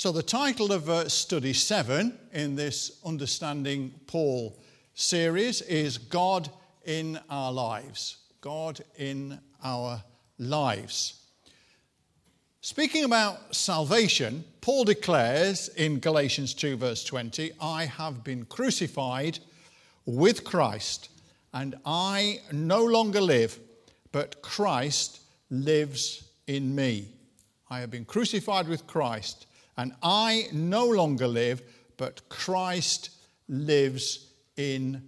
So, the title of uh, study seven in this Understanding Paul series is God in Our Lives. God in Our Lives. Speaking about salvation, Paul declares in Galatians 2, verse 20, I have been crucified with Christ, and I no longer live, but Christ lives in me. I have been crucified with Christ and I no longer live, but Christ lives in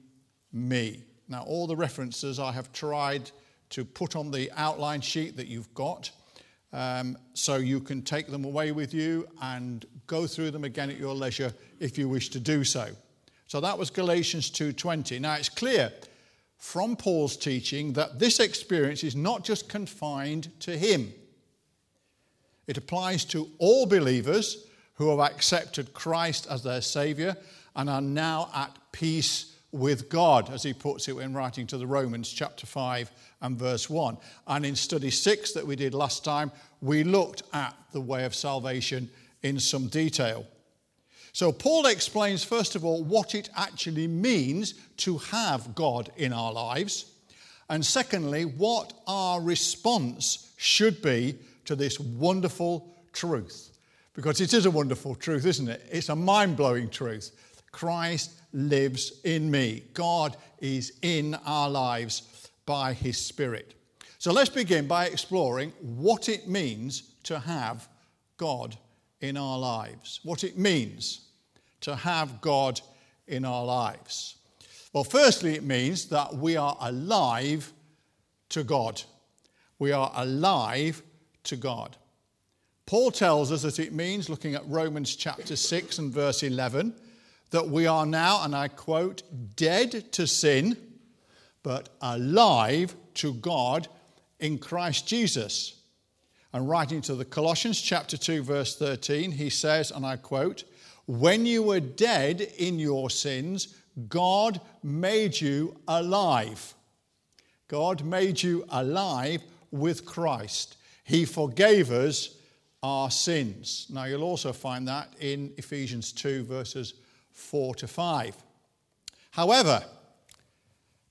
me. Now, all the references I have tried to put on the outline sheet that you've got. Um, so you can take them away with you and go through them again at your leisure if you wish to do so. So that was Galatians 2:20. Now it's clear from Paul's teaching that this experience is not just confined to him. It applies to all believers who have accepted Christ as their Savior and are now at peace with God, as he puts it in writing to the Romans, chapter 5 and verse 1. And in study 6 that we did last time, we looked at the way of salvation in some detail. So, Paul explains, first of all, what it actually means to have God in our lives. And secondly, what our response should be to this wonderful truth. Because it is a wonderful truth, isn't it? It's a mind blowing truth. Christ lives in me. God is in our lives by his Spirit. So let's begin by exploring what it means to have God in our lives. What it means to have God in our lives. Well, firstly, it means that we are alive to God. We are alive to God. Paul tells us that it means, looking at Romans chapter 6 and verse 11, that we are now, and I quote, dead to sin, but alive to God in Christ Jesus. And writing to the Colossians chapter 2, verse 13, he says, and I quote, When you were dead in your sins, God made you alive. God made you alive with Christ. He forgave us our sins. Now, you'll also find that in Ephesians 2, verses 4 to 5. However,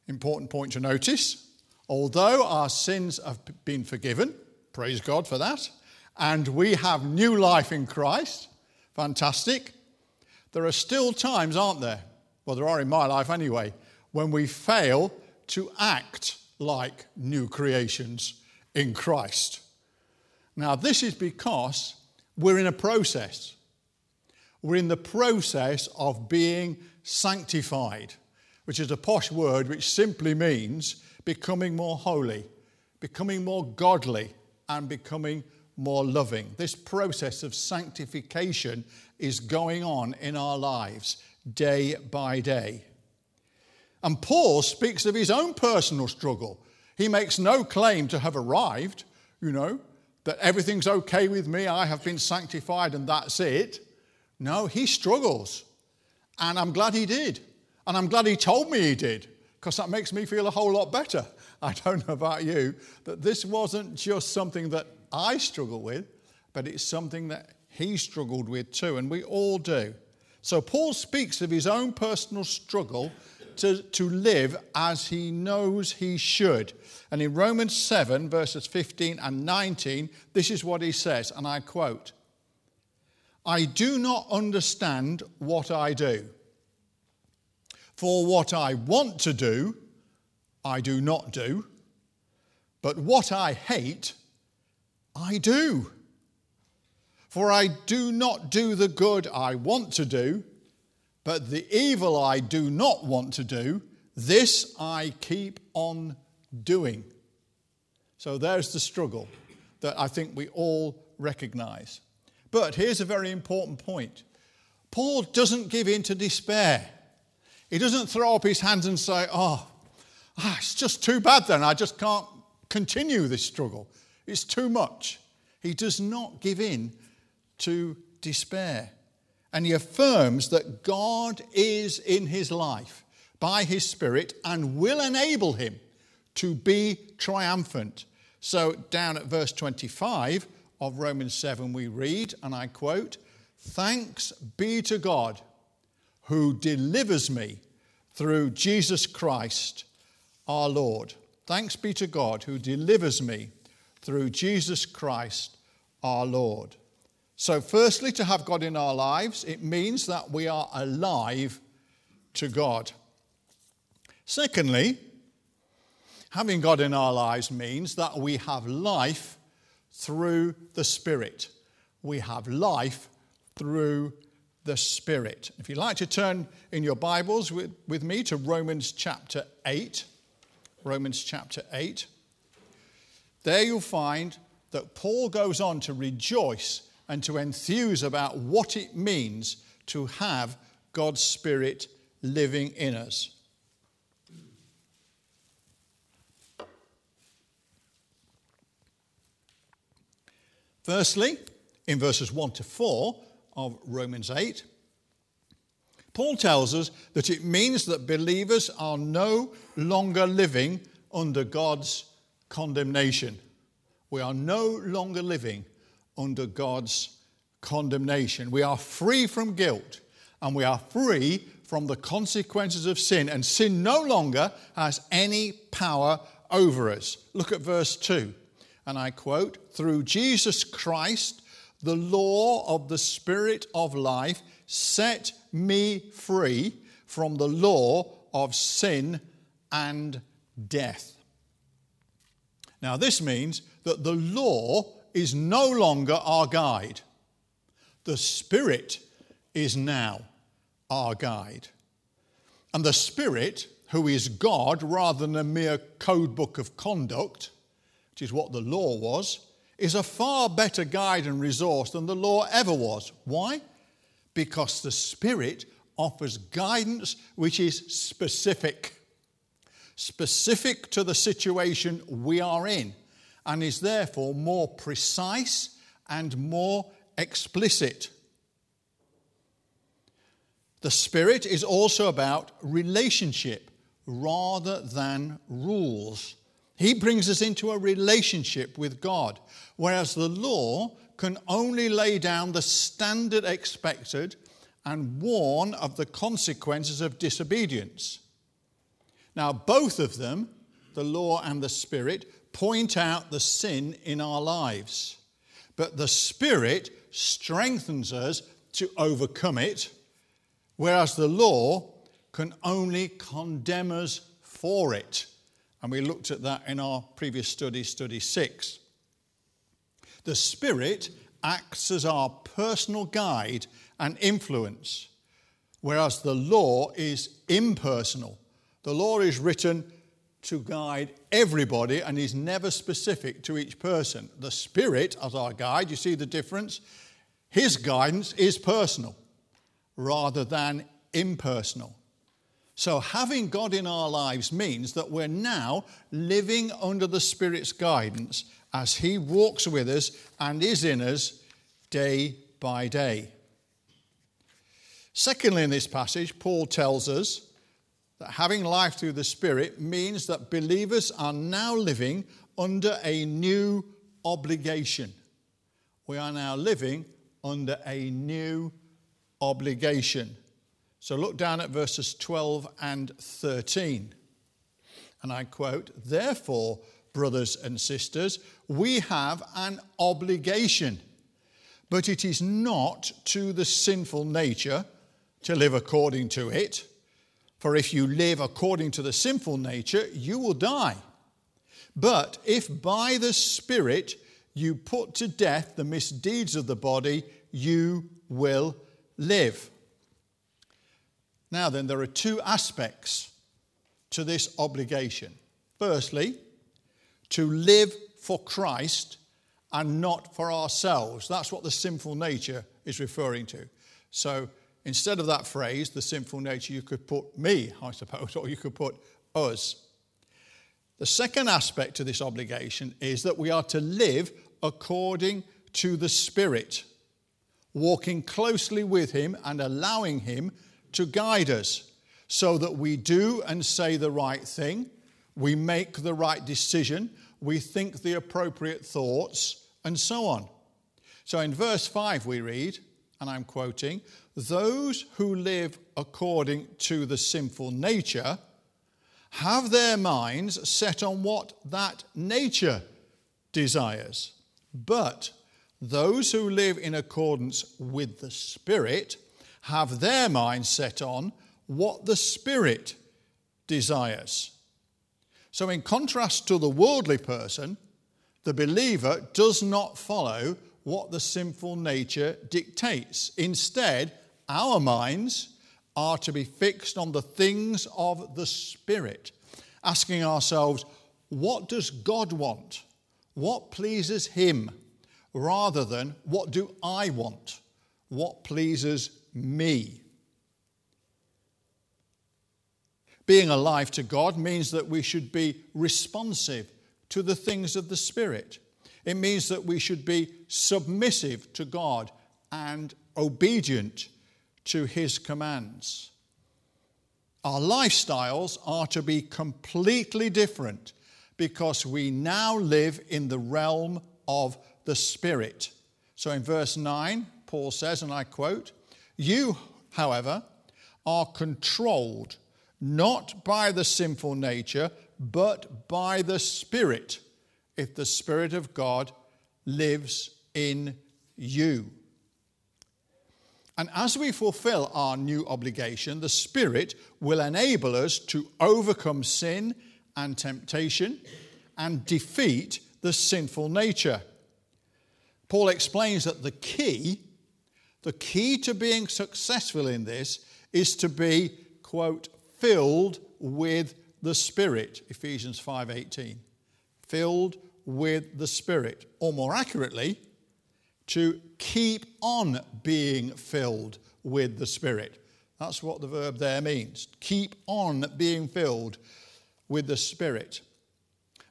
important point to notice although our sins have been forgiven, praise God for that, and we have new life in Christ, fantastic, there are still times, aren't there? Well, there are in my life anyway, when we fail to act like new creations in Christ. Now, this is because we're in a process. We're in the process of being sanctified, which is a posh word which simply means becoming more holy, becoming more godly, and becoming more loving. This process of sanctification is going on in our lives day by day. And Paul speaks of his own personal struggle. He makes no claim to have arrived, you know that everything's okay with me, I have been sanctified, and that's it. No, he struggles. And I'm glad he did. And I'm glad he told me he did, because that makes me feel a whole lot better. I don't know about you, that this wasn't just something that I struggle with, but it's something that he struggled with too, and we all do. So Paul speaks of his own personal struggle to, to live as he knows he should. And in Romans 7, verses 15 and 19, this is what he says, and I quote I do not understand what I do. For what I want to do, I do not do. But what I hate, I do. For I do not do the good I want to do, but the evil I do not want to do, this I keep on doing. So there's the struggle that I think we all recognize. But here's a very important point Paul doesn't give in to despair. He doesn't throw up his hands and say, Oh, ah, it's just too bad then. I just can't continue this struggle. It's too much. He does not give in to despair. And he affirms that God is in his life by his Spirit and will enable him to be triumphant. So, down at verse 25 of Romans 7, we read, and I quote, Thanks be to God who delivers me through Jesus Christ our Lord. Thanks be to God who delivers me through Jesus Christ our Lord. So, firstly, to have God in our lives, it means that we are alive to God. Secondly, having God in our lives means that we have life through the Spirit. We have life through the Spirit. If you'd like to turn in your Bibles with, with me to Romans chapter 8, Romans chapter 8, there you'll find that Paul goes on to rejoice and to enthuse about what it means to have God's Spirit living in us. Firstly, in verses 1 to 4 of Romans 8, Paul tells us that it means that believers are no longer living under God's condemnation. We are no longer living under God's condemnation. We are free from guilt and we are free from the consequences of sin, and sin no longer has any power over us. Look at verse 2, and I quote Through Jesus Christ, the law of the Spirit of life set me free from the law of sin and death. Now, this means that the law is no longer our guide, the Spirit is now our guide. And the Spirit, who is God rather than a mere code book of conduct, which is what the law was, is a far better guide and resource than the law ever was. Why? Because the Spirit offers guidance which is specific, specific to the situation we are in, and is therefore more precise and more explicit. The Spirit is also about relationship rather than rules. He brings us into a relationship with God, whereas the law can only lay down the standard expected and warn of the consequences of disobedience. Now, both of them, the law and the Spirit, point out the sin in our lives. But the Spirit strengthens us to overcome it whereas the law can only condemn us for it. And we looked at that in our previous study, study six. The Spirit acts as our personal guide and influence, whereas the law is impersonal. The law is written to guide everybody and is never specific to each person. The Spirit, as our guide, you see the difference? His guidance is personal rather than impersonal. So, having God in our lives means that we're now living under the Spirit's guidance as He walks with us and is in us day by day. Secondly, in this passage, Paul tells us that having life through the Spirit means that believers are now living under a new obligation. We are now living under a new obligation. So look down at verses 12 and 13. And I quote, Therefore, brothers and sisters, we have an obligation, but it is not to the sinful nature to live according to it. For if you live according to the sinful nature, you will die. But if by the Spirit you put to death the misdeeds of the body, you will live. Now, then, there are two aspects to this obligation. Firstly, to live for Christ and not for ourselves. That's what the sinful nature is referring to. So instead of that phrase, the sinful nature, you could put me, I suppose, or you could put us. The second aspect to this obligation is that we are to live according to the Spirit walking closely with Him and allowing Him to guide us so that we do and say the right thing, we make the right decision, we think the appropriate thoughts, and so on. So in verse 5, we read, and I'm quoting, those who live according to the sinful nature have their minds set on what that nature desires. But those who live in accordance with the Spirit have their minds set on what the Spirit desires. So, in contrast to the worldly person, the believer does not follow what the sinful nature dictates. Instead, our minds are to be fixed on the things of the Spirit, asking ourselves, what does God want? What pleases Him? Rather than, what do I want? What pleases me? Being alive to God means that we should be responsive to the things of the Spirit. It means that we should be submissive to God and obedient to His commands. Our lifestyles are to be completely different because we now live in the realm of the Spirit. So in verse 9, Paul says, and I quote, You, however, are controlled not by the sinful nature, but by the Spirit if the Spirit of God lives in you. And as we fulfill our new obligation, the Spirit will enable us to overcome sin and temptation and defeat the sinful nature. Paul explains that the key, the key to being successful in this is to be, quote, filled with the Spirit, Ephesians 5:18. Filled with the Spirit, or more accurately, to keep on being filled with the Spirit. That's what the verb there means. Keep on being filled with the Spirit.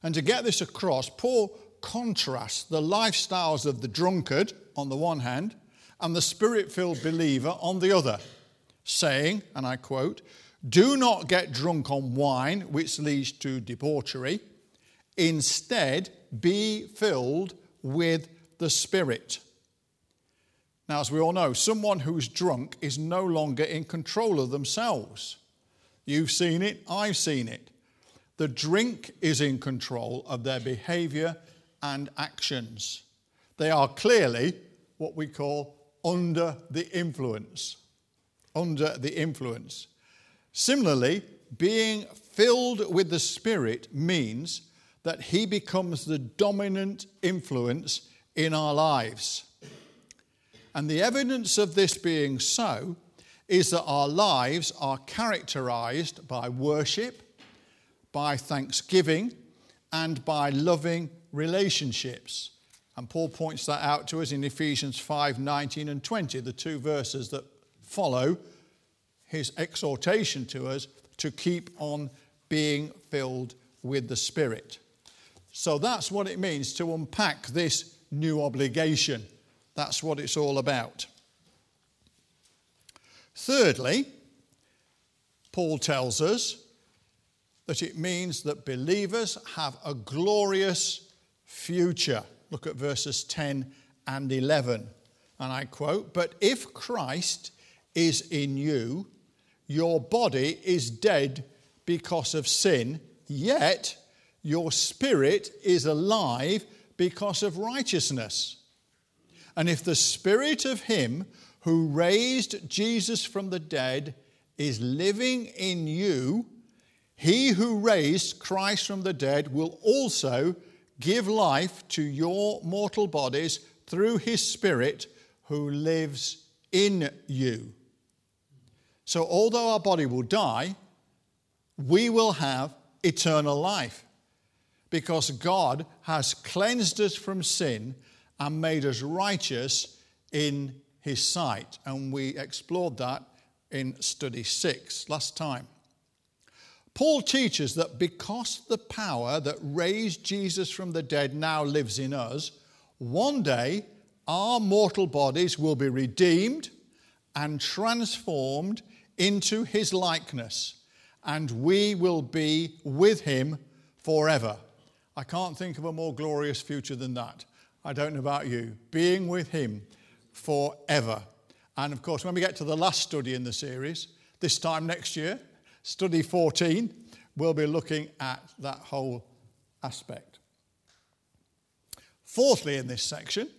And to get this across, Paul contrasts the lifestyles of the drunkard on the one hand and the spirit filled believer on the other, saying, and I quote, Do not get drunk on wine, which leads to debauchery. Instead, be filled with the Spirit. Now, as we all know, someone who's drunk is no longer in control of themselves. You've seen it, I've seen it. The drink is in control of their behavior and actions. They are clearly what we call under the influence. Under the influence. Similarly, being filled with the Spirit means that He becomes the dominant influence in our lives. And the evidence of this being so is that our lives are characterized by worship, by thanksgiving, and by loving relationships. And Paul points that out to us in Ephesians 5 19 and 20, the two verses that follow his exhortation to us to keep on being filled with the Spirit. So that's what it means to unpack this new obligation. That's what it's all about. Thirdly, Paul tells us that it means that believers have a glorious future. Look at verses 10 and 11. And I quote, But if Christ is in you, your body is dead because of sin, yet your spirit is alive because of righteousness. And if the spirit of him who raised Jesus from the dead is living in you, he who raised Christ from the dead will also give life to your mortal bodies through his spirit who lives in you. So, although our body will die, we will have eternal life because God has cleansed us from sin and made us righteous in his sight. And we explored that in study six last time. Paul teaches that because the power that raised Jesus from the dead now lives in us, one day our mortal bodies will be redeemed and transformed into his likeness, and we will be with him forever. I can't think of a more glorious future than that. I don't know about you. Being with Him forever. And of course, when we get to the last study in the series, this time next year, study 14, we'll be looking at that whole aspect. Fourthly, in this section,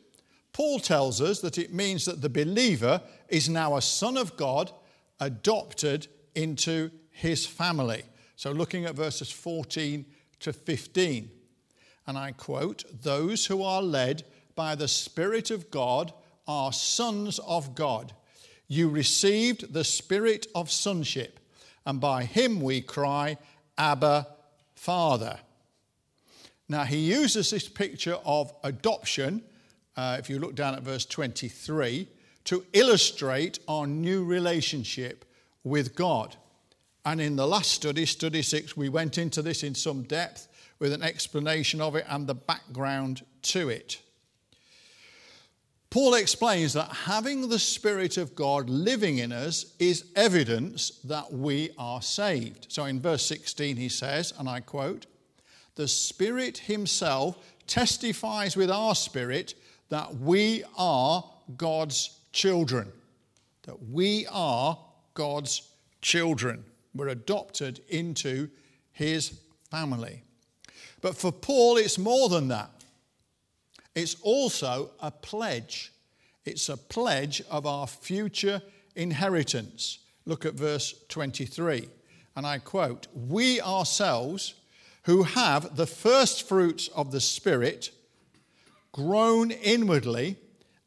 Paul tells us that it means that the believer is now a son of God, adopted into his family. So, looking at verses 14 to 15, and I quote, Those who are led by the Spirit of God are sons of God. You received the spirit of sonship, and by him we cry, Abba, Father. Now, he uses this picture of adoption, uh, if you look down at verse 23, to illustrate our new relationship with God. And in the last study, study six, we went into this in some depth with an explanation of it and the background to it. Paul explains that having the Spirit of God living in us is evidence that we are saved. So in verse 16, he says, and I quote, The Spirit Himself testifies with our spirit that we are God's children. That we are God's children. We're adopted into His family. But for Paul, it's more than that. It's also a pledge. It's a pledge of our future inheritance. Look at verse 23. And I quote We ourselves, who have the first fruits of the Spirit, groan inwardly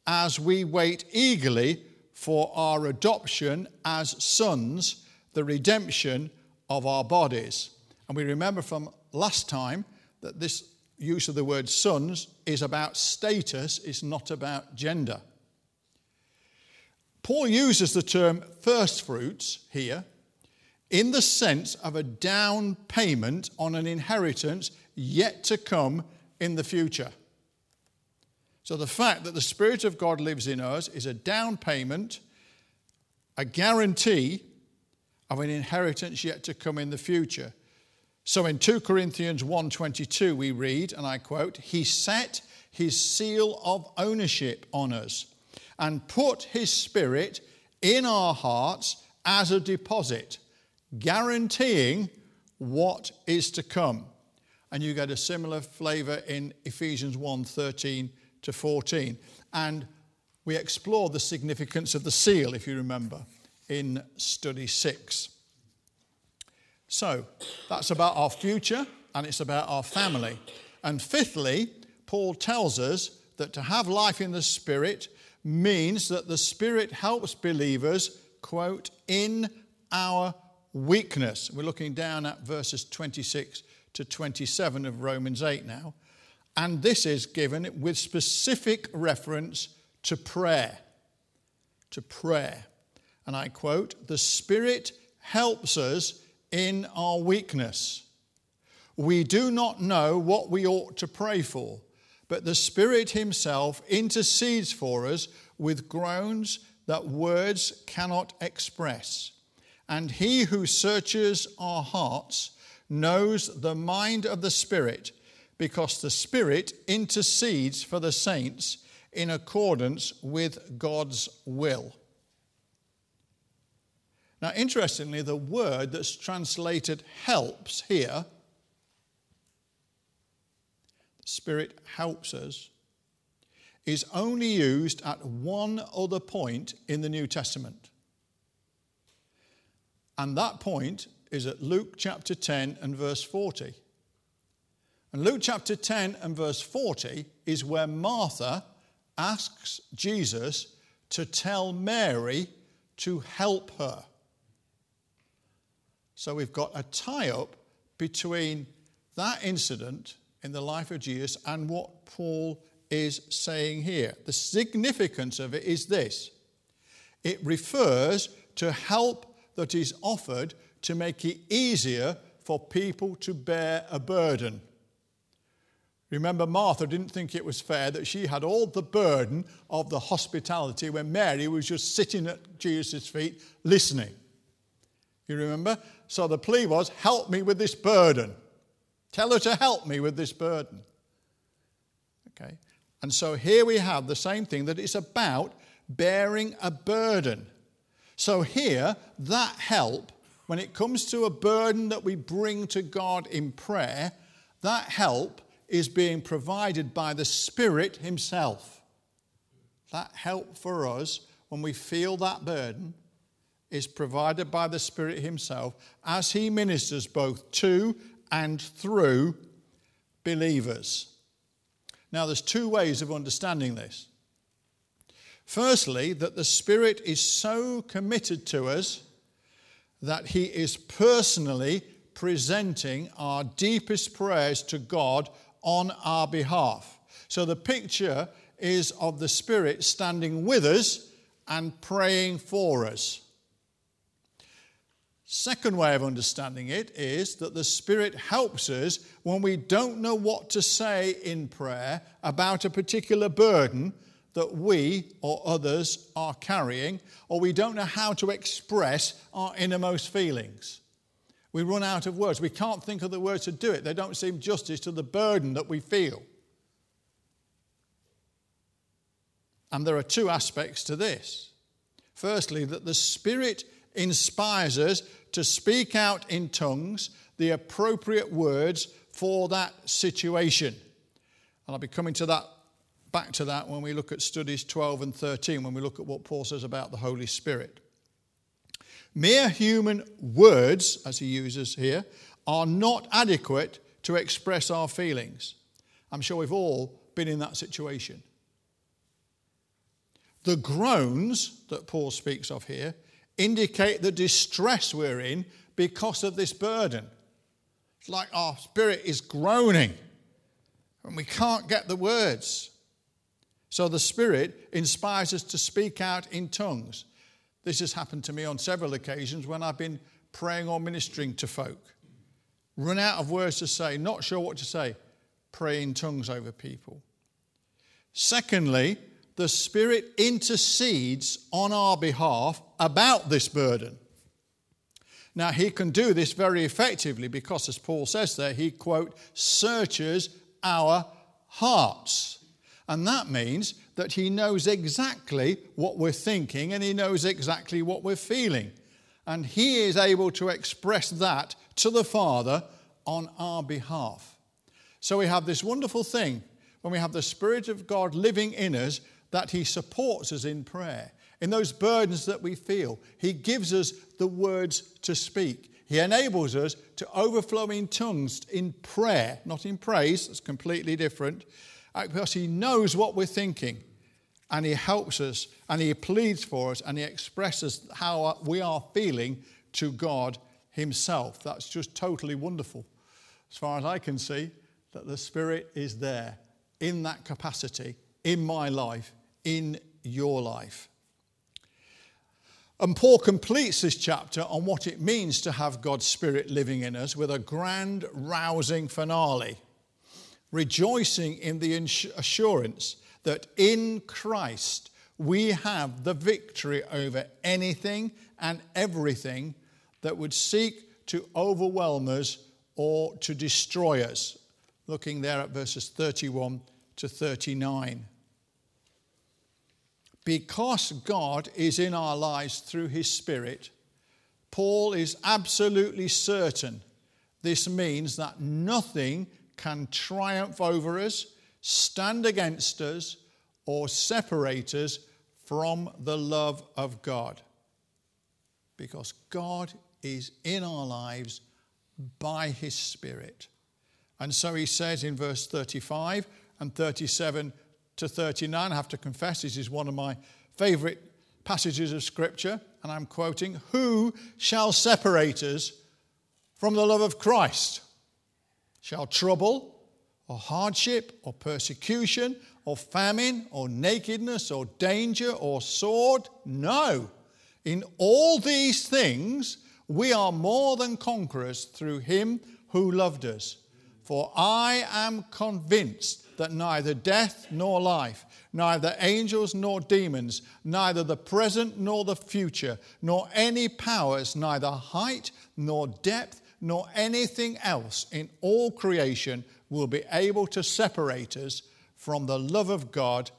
as we wait eagerly for our adoption as sons, the redemption of our bodies. And we remember from last time that this use of the word sons is about status, it's not about gender. Paul uses the term first fruits here in the sense of a down payment on an inheritance yet to come in the future. So the fact that the Spirit of God lives in us is a down payment, a guarantee of an inheritance yet to come in the future. So in 2 Corinthians 1:22 we read and I quote, he set his seal of ownership on us and put his spirit in our hearts as a deposit, guaranteeing what is to come. And you get a similar flavor in Ephesians 1:13 to 14. And we explored the significance of the seal, if you remember, in study 6. So that's about our future and it's about our family. And fifthly, Paul tells us that to have life in the Spirit means that the Spirit helps believers, quote, in our weakness. We're looking down at verses 26 to 27 of Romans 8 now. And this is given with specific reference to prayer. To prayer. And I quote, the Spirit helps us in our weakness. We do not know what we ought to pray for, but the Spirit Himself intercedes for us with groans that words cannot express. And He who searches our hearts knows the mind of the Spirit, because the Spirit intercedes for the saints in accordance with God's will. Now, interestingly, the word that's translated helps here, the Spirit helps us, is only used at one other point in the New Testament. And that point is at Luke chapter 10 and verse 40. And Luke chapter 10 and verse 40 is where Martha asks Jesus to tell Mary to help her. So we've got a tie up between that incident in the life of Jesus and what Paul is saying here. The significance of it is this it refers to help that is offered to make it easier for people to bear a burden. Remember, Martha didn't think it was fair that she had all the burden of the hospitality when Mary was just sitting at Jesus' feet listening. You remember? So the plea was, Help me with this burden. Tell her to help me with this burden. Okay? And so here we have the same thing that it's about bearing a burden. So, here, that help, when it comes to a burden that we bring to God in prayer, that help is being provided by the Spirit Himself. That help for us when we feel that burden is provided by the Spirit Himself as He ministers both to and through believers. Now, there's two ways of understanding this. Firstly, that the Spirit is so committed to us that He is personally presenting our deepest prayers to God on our behalf. So the picture is of the Spirit standing with us and praying for us. Second way of understanding it is that the Spirit helps us when we don't know what to say in prayer about a particular burden that we or others are carrying, or we don't know how to express our innermost feelings. We run out of words. We can't think of the words to do it. They don't seem justice to the burden that we feel. And there are two aspects to this. Firstly, that the Spirit inspires us to speak out in tongues the appropriate words for that situation. And I'll be coming to that back to that when we look at studies 12 and 13 when we look at what Paul says about the Holy Spirit. Mere human words, as he uses here, are not adequate to express our feelings. I'm sure we've all been in that situation. The groans that Paul speaks of here indicate the distress we're in because of this burden. It's like our spirit is groaning and we can't get the words. So the Spirit inspires us to speak out in tongues. This has happened to me on several occasions when I've been praying or ministering to folk. Run out of words to say, not sure what to say, pray in tongues over people. Secondly, the Spirit intercedes on our behalf about this burden. Now, he can do this very effectively because, as Paul says there, he, quote, searches our hearts. And that means that he knows exactly what we're thinking and he knows exactly what we're feeling. And he is able to express that to the Father on our behalf. So we have this wonderful thing when we have the Spirit of God living in us that He supports us in prayer. In those burdens that we feel, He gives us the words to speak. He enables us to overflow in tongues in prayer, not in praise, that's completely different, uh, because He knows what we're thinking and He helps us and He pleads for us and He expresses how we are feeling to God Himself. That's just totally wonderful, as far as I can see, that the Spirit is there in that capacity in my life in your life. And Paul completes this chapter on what it means to have God's Spirit living in us with a grand, rousing finale, rejoicing in the assurance that in Christ we have the victory over anything and everything that would seek to overwhelm us or to destroy us. Looking there at verses 31 to 39 because God is in our lives through his Spirit, Paul is absolutely certain this means that nothing can triumph over us, stand against us, or separate us from the love of God. Because God is in our lives by his Spirit. And so he says in verse 35 and 37 to 39. I have to confess, this is one of my favorite passages of Scripture, and I'm quoting Who shall separate us from the love of Christ? Shall trouble, or hardship, or persecution, or famine, or nakedness, or danger, or sword? No. In all these things, we are more than conquerors through him who loved us. For I am convinced that neither death nor life, neither angels nor demons, neither the present nor the future, nor any powers, neither height nor depth, nor anything else in all creation will be able to separate us from the love of God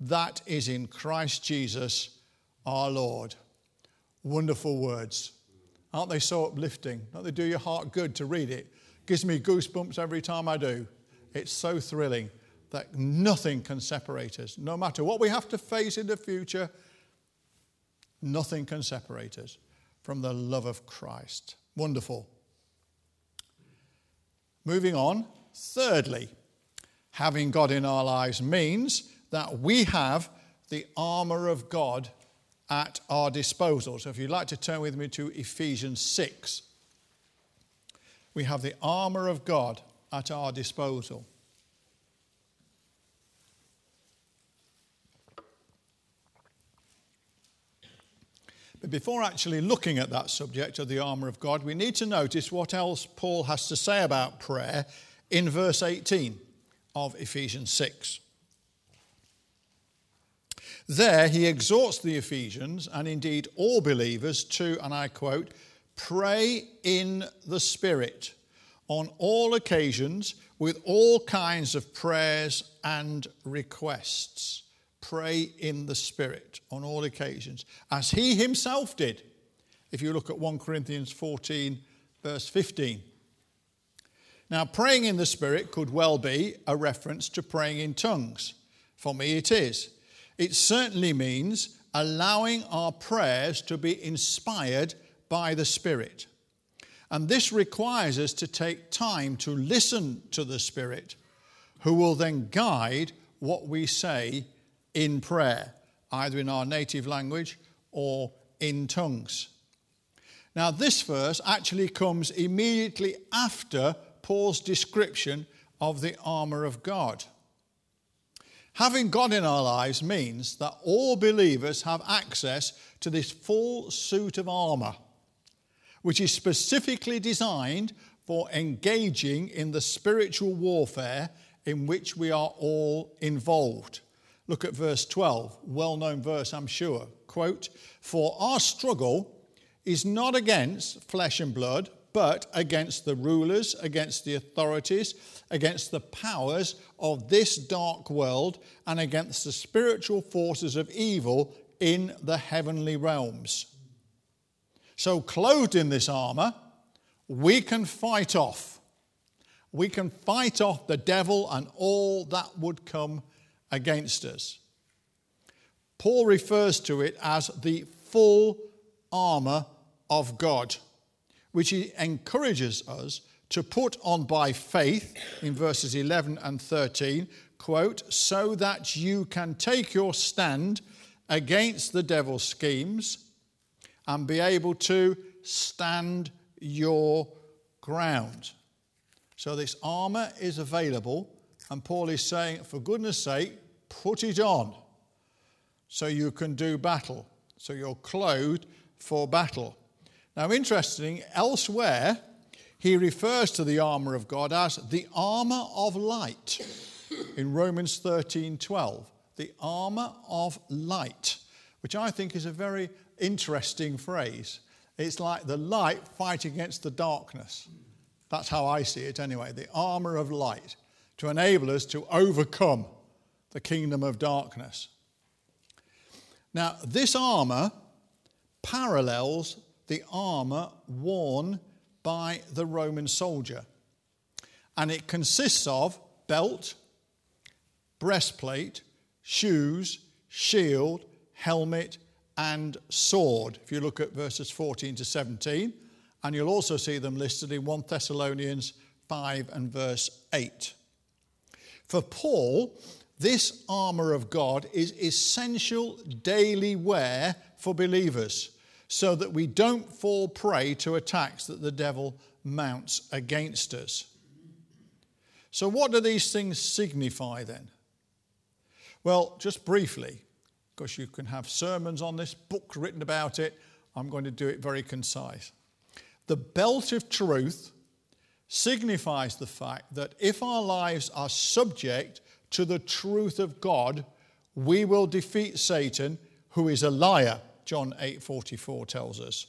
that is in Christ Jesus our Lord. Wonderful words. Aren't they so uplifting? Don't they do your heart good to read it? Gives me goosebumps every time I do. It's so thrilling that nothing can separate us. No matter what we have to face in the future, nothing can separate us from the love of Christ. Wonderful. Moving on, thirdly, having God in our lives means that we have the armour of God at our disposal. So if you'd like to turn with me to Ephesians 6, we have the armour of God at our disposal. But before actually looking at that subject of the armour of God, we need to notice what else Paul has to say about prayer in verse 18 of Ephesians 6. There he exhorts the Ephesians and indeed all believers to, and I quote, pray in the Spirit on all occasions with all kinds of prayers and requests. Pray in the Spirit on all occasions, as he himself did. If you look at 1 Corinthians 14, verse 15. Now, praying in the Spirit could well be a reference to praying in tongues. For me, it is. It certainly means allowing our prayers to be inspired by the Spirit. And this requires us to take time to listen to the Spirit, who will then guide what we say in prayer, either in our native language or in tongues. Now, this verse actually comes immediately after Paul's description of the armour of God. Having God in our lives means that all believers have access to this full suit of armour, which is specifically designed for engaging in the spiritual warfare in which we are all involved. Look at verse 12, well known verse, I'm sure. Quote, For our struggle is not against flesh and blood but against the rulers, against the authorities, against the powers of this dark world, and against the spiritual forces of evil in the heavenly realms. So, clothed in this armor, we can fight off. We can fight off the devil and all that would come against us. Paul refers to it as the full armor of God which he encourages us to put on by faith in verses 11 and 13, quote, so that you can take your stand against the devil's schemes and be able to stand your ground. So this armor is available, and Paul is saying, for goodness sake, put it on so you can do battle, so you're clothed for battle. Now, interesting, elsewhere, he refers to the armour of God as the armour of light in Romans 13 12. The armour of light, which I think is a very interesting phrase. It's like the light fighting against the darkness. That's how I see it anyway. The armour of light to enable us to overcome the kingdom of darkness. Now, this armour parallels the armour worn by the Roman soldier. And it consists of belt, breastplate, shoes, shield, helmet, and sword. If you look at verses 14 to 17, and you'll also see them listed in 1 Thessalonians 5 and verse 8. For Paul, this armour of God is essential daily wear for believers so that we don't fall prey to attacks that the devil mounts against us. So, what do these things signify then? Well, just briefly, because you can have sermons on this, books written about it, I'm going to do it very concise. The belt of truth signifies the fact that if our lives are subject to the truth of God, we will defeat Satan, who is a liar. John 8:44 tells us.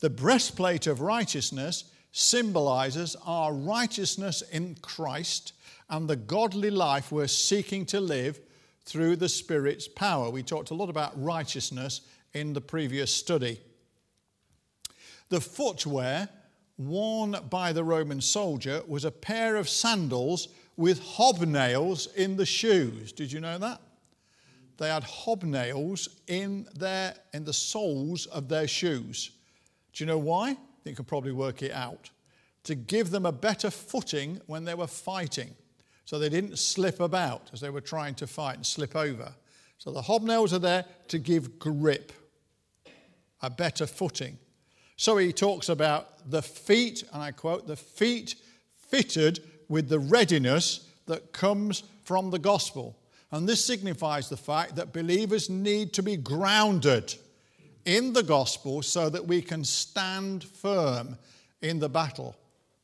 The breastplate of righteousness symbolizes our righteousness in Christ and the godly life we're seeking to live through the Spirit's power. We talked a lot about righteousness in the previous study. The footwear worn by the Roman soldier was a pair of sandals with hobnails in the shoes. Did you know that? They had hobnails in, their, in the soles of their shoes. Do you know why? You can probably work it out. To give them a better footing when they were fighting. So they didn't slip about as they were trying to fight and slip over. So the hobnails are there to give grip, a better footing. So he talks about the feet, and I quote, the feet fitted with the readiness that comes from the gospel. And this signifies the fact that believers need to be grounded in the gospel so that we can stand firm in the battle.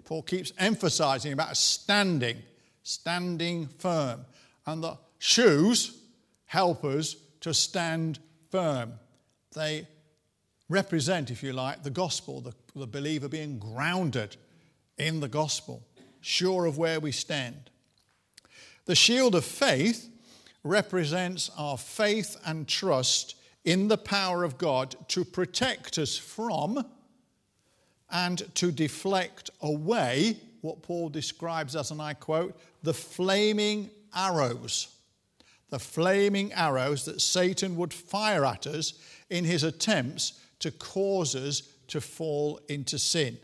Paul keeps emphasizing about standing, standing firm. And the shoes help us to stand firm. They represent, if you like, the gospel, the, the believer being grounded in the gospel, sure of where we stand. The shield of faith represents our faith and trust in the power of God to protect us from and to deflect away what Paul describes as, and I quote, the flaming arrows. The flaming arrows that Satan would fire at us in his attempts to cause us to fall into sin.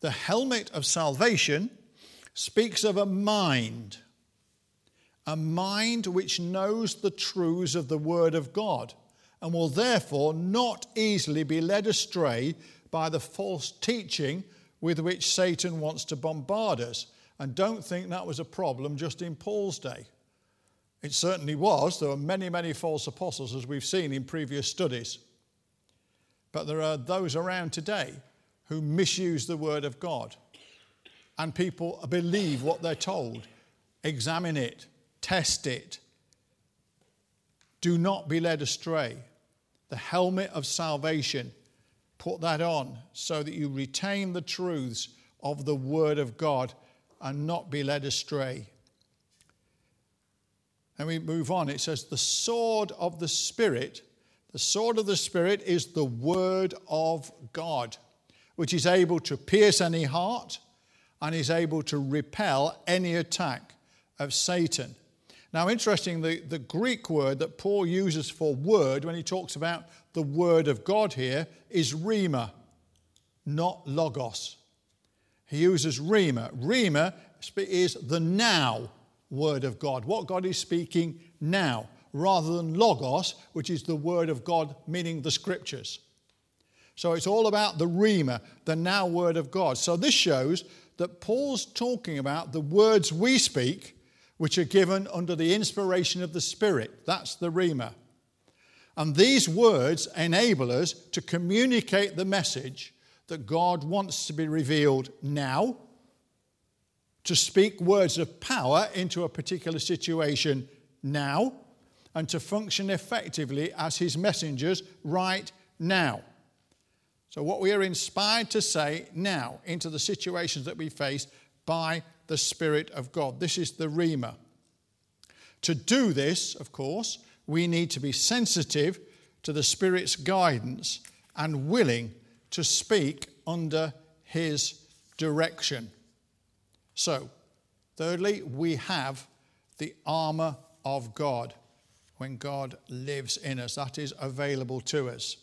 The helmet of salvation speaks of a mind, a mind which knows the truths of the Word of God and will therefore not easily be led astray by the false teaching with which Satan wants to bombard us. And don't think that was a problem just in Paul's day. It certainly was. There were many, many false apostles, as we've seen in previous studies. But there are those around today who misuse the word of God. And people believe what they're told. Examine it, test it. Do not be led astray. The helmet of salvation, put that on so that you retain the truths of the word of God and not be led astray. And we move on. It says, the sword of the Spirit. The sword of the Spirit is the word of God, which is able to pierce any heart and is able to repel any attack of Satan. Now, interesting, the, the Greek word that Paul uses for word when he talks about the word of God here is rhema, not logos. He uses rhema. Rhema is the now word of God, what God is speaking now, rather than logos, which is the word of God, meaning the scriptures. So it's all about the rhema, the now word of God. So this shows that Paul's talking about the words we speak, which are given under the inspiration of the Spirit. That's the rhema. And these words enable us to communicate the message that God wants to be revealed now to speak words of power into a particular situation now and to function effectively as his messengers right now. So, what we are inspired to say now into the situations that we face by the Spirit of God. This is the Rhema. To do this, of course, we need to be sensitive to the Spirit's guidance and willing to speak under His direction. So, thirdly, we have the armour of God when God lives in us. That is available to us.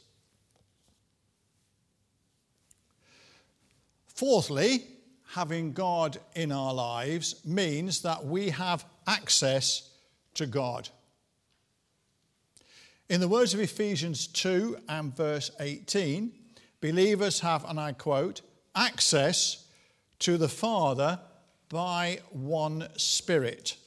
Fourthly, having God in our lives means that we have access to God. In the words of Ephesians 2 and verse 18, believers have, and I quote, access to the Father by one Spirit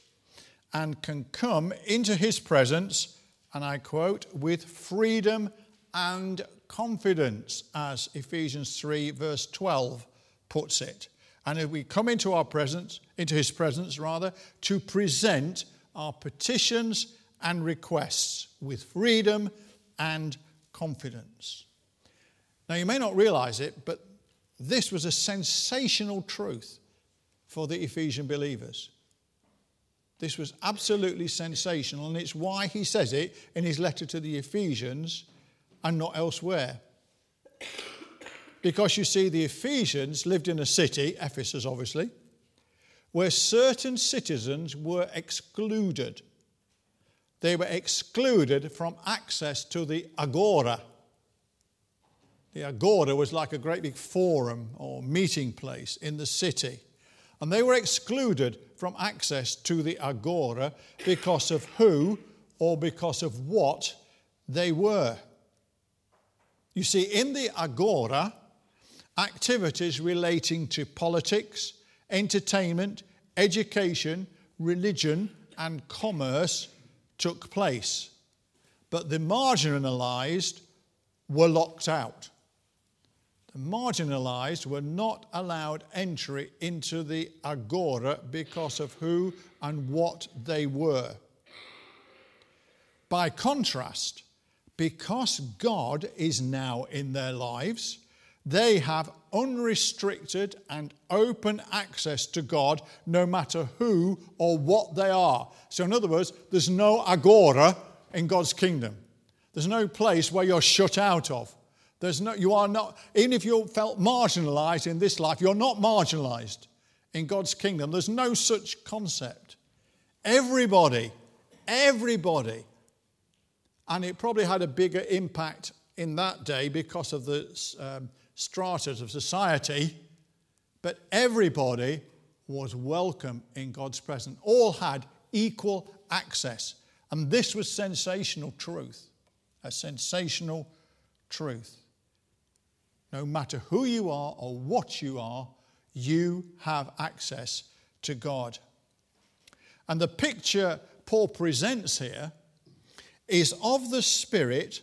and can come into his presence, and I quote, with freedom and confidence, as Ephesians 3, verse 12 puts it. And if we come into our presence, into his presence rather, to present our petitions and requests with freedom and confidence. Now, you may not realize it, but this was a sensational truth for the Ephesian believers. This was absolutely sensational, and it's why he says it in his letter to the Ephesians and not elsewhere. Because you see, the Ephesians lived in a city, Ephesus obviously, where certain citizens were excluded. They were excluded from access to the agora. The agora was like a great big forum or meeting place in the city. And they were excluded from access to the agora because of who or because of what they were. You see, in the agora, activities relating to politics, entertainment, education, religion, and commerce took place. But the marginalized were locked out. Marginalized were not allowed entry into the agora because of who and what they were. By contrast, because God is now in their lives, they have unrestricted and open access to God no matter who or what they are. So, in other words, there's no agora in God's kingdom. There's no place where you're shut out of. There's no, you are not, even if you felt marginalized in this life, you're not marginalized in God's kingdom. There's no such concept. Everybody, everybody and it probably had a bigger impact in that day because of the um, stratas of society. But everybody was welcome in God's presence. All had equal access. And this was sensational truth. A sensational truth. No matter who you are or what you are, you have access to God. And the picture Paul presents here is of the Spirit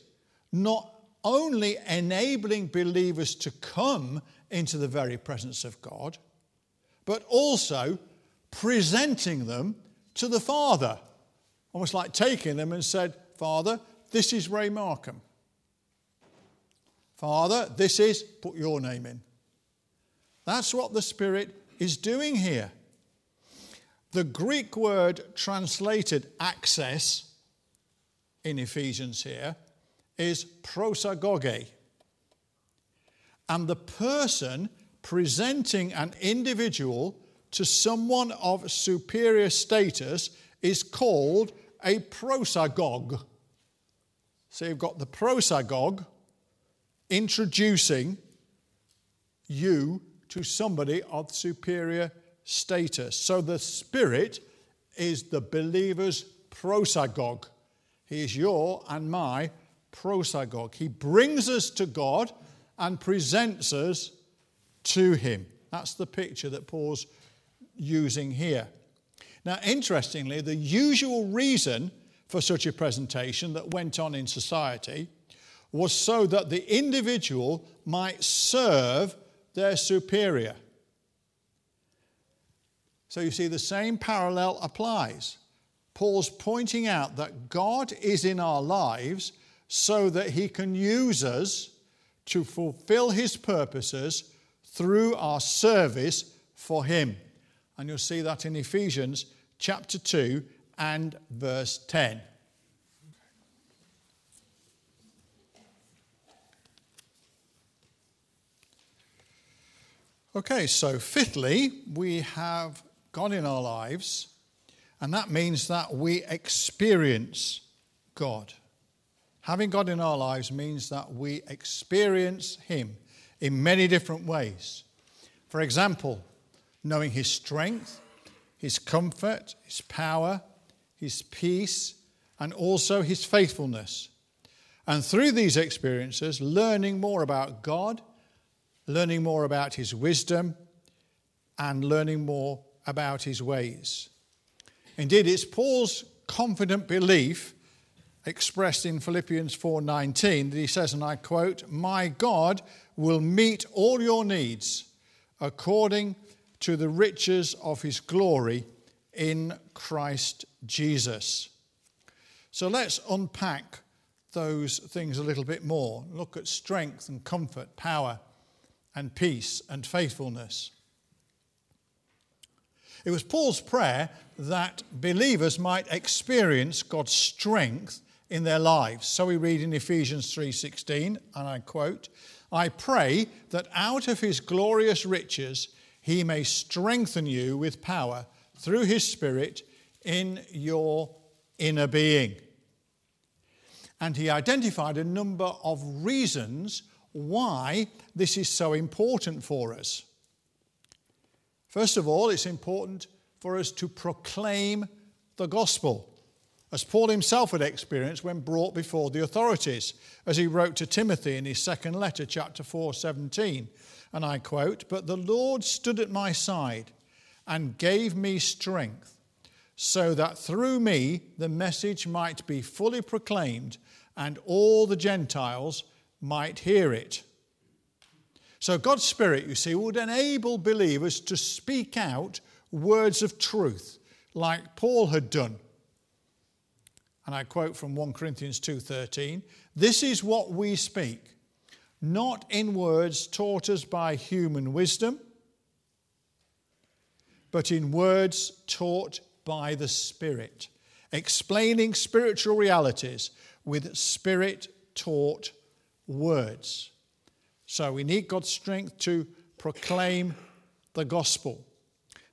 not only enabling believers to come into the very presence of God, but also presenting them to the Father. Almost like taking them and said, Father, this is Ray Markham. Father, this is, put your name in. That's what the Spirit is doing here. The Greek word translated access in Ephesians here is prosagoge. And the person presenting an individual to someone of superior status is called a prosagogue. So you've got the prosagogue introducing you to somebody of superior status. So the Spirit is the believer's prosagogue. He is your and my prosagogue. He brings us to God and presents us to Him. That's the picture that Paul's using here. Now, interestingly, the usual reason for such a presentation that went on in society was so that the individual might serve their superior. So you see, the same parallel applies. Paul's pointing out that God is in our lives so that he can use us to fulfill his purposes through our service for him. And you'll see that in Ephesians chapter 2 and verse 10. Okay, so fifthly, we have God in our lives and that means that we experience God. Having God in our lives means that we experience Him in many different ways. For example, knowing His strength, His comfort, His power, His peace, and also His faithfulness. And through these experiences, learning more about God, learning more about His wisdom, and learning more about His ways. Indeed, it's Paul's confident belief expressed in Philippians 4:19 that he says and I quote, "My God will meet all your needs according to the riches of his glory in Christ Jesus." So let's unpack those things a little bit more. Look at strength and comfort, power and peace and faithfulness. It was Paul's prayer that believers might experience God's strength in their lives. So we read in Ephesians 3:16 and I quote, I pray that out of his glorious riches he may strengthen you with power through his spirit in your inner being. And he identified a number of reasons why this is so important for us. First of all, it's important for us to proclaim the gospel, as Paul himself had experienced when brought before the authorities, as he wrote to Timothy in his second letter, chapter 4, 17. And I quote, But the Lord stood at my side and gave me strength, so that through me the message might be fully proclaimed and all the Gentiles might hear it. So, God's Spirit, you see, would enable believers to speak out words of truth, like Paul had done. And I quote from 1 Corinthians 2:13, "This is what we speak, not in words taught us by human wisdom, but in words taught by the Spirit, explaining spiritual realities with spirit taught words. So we need God's strength to proclaim the gospel.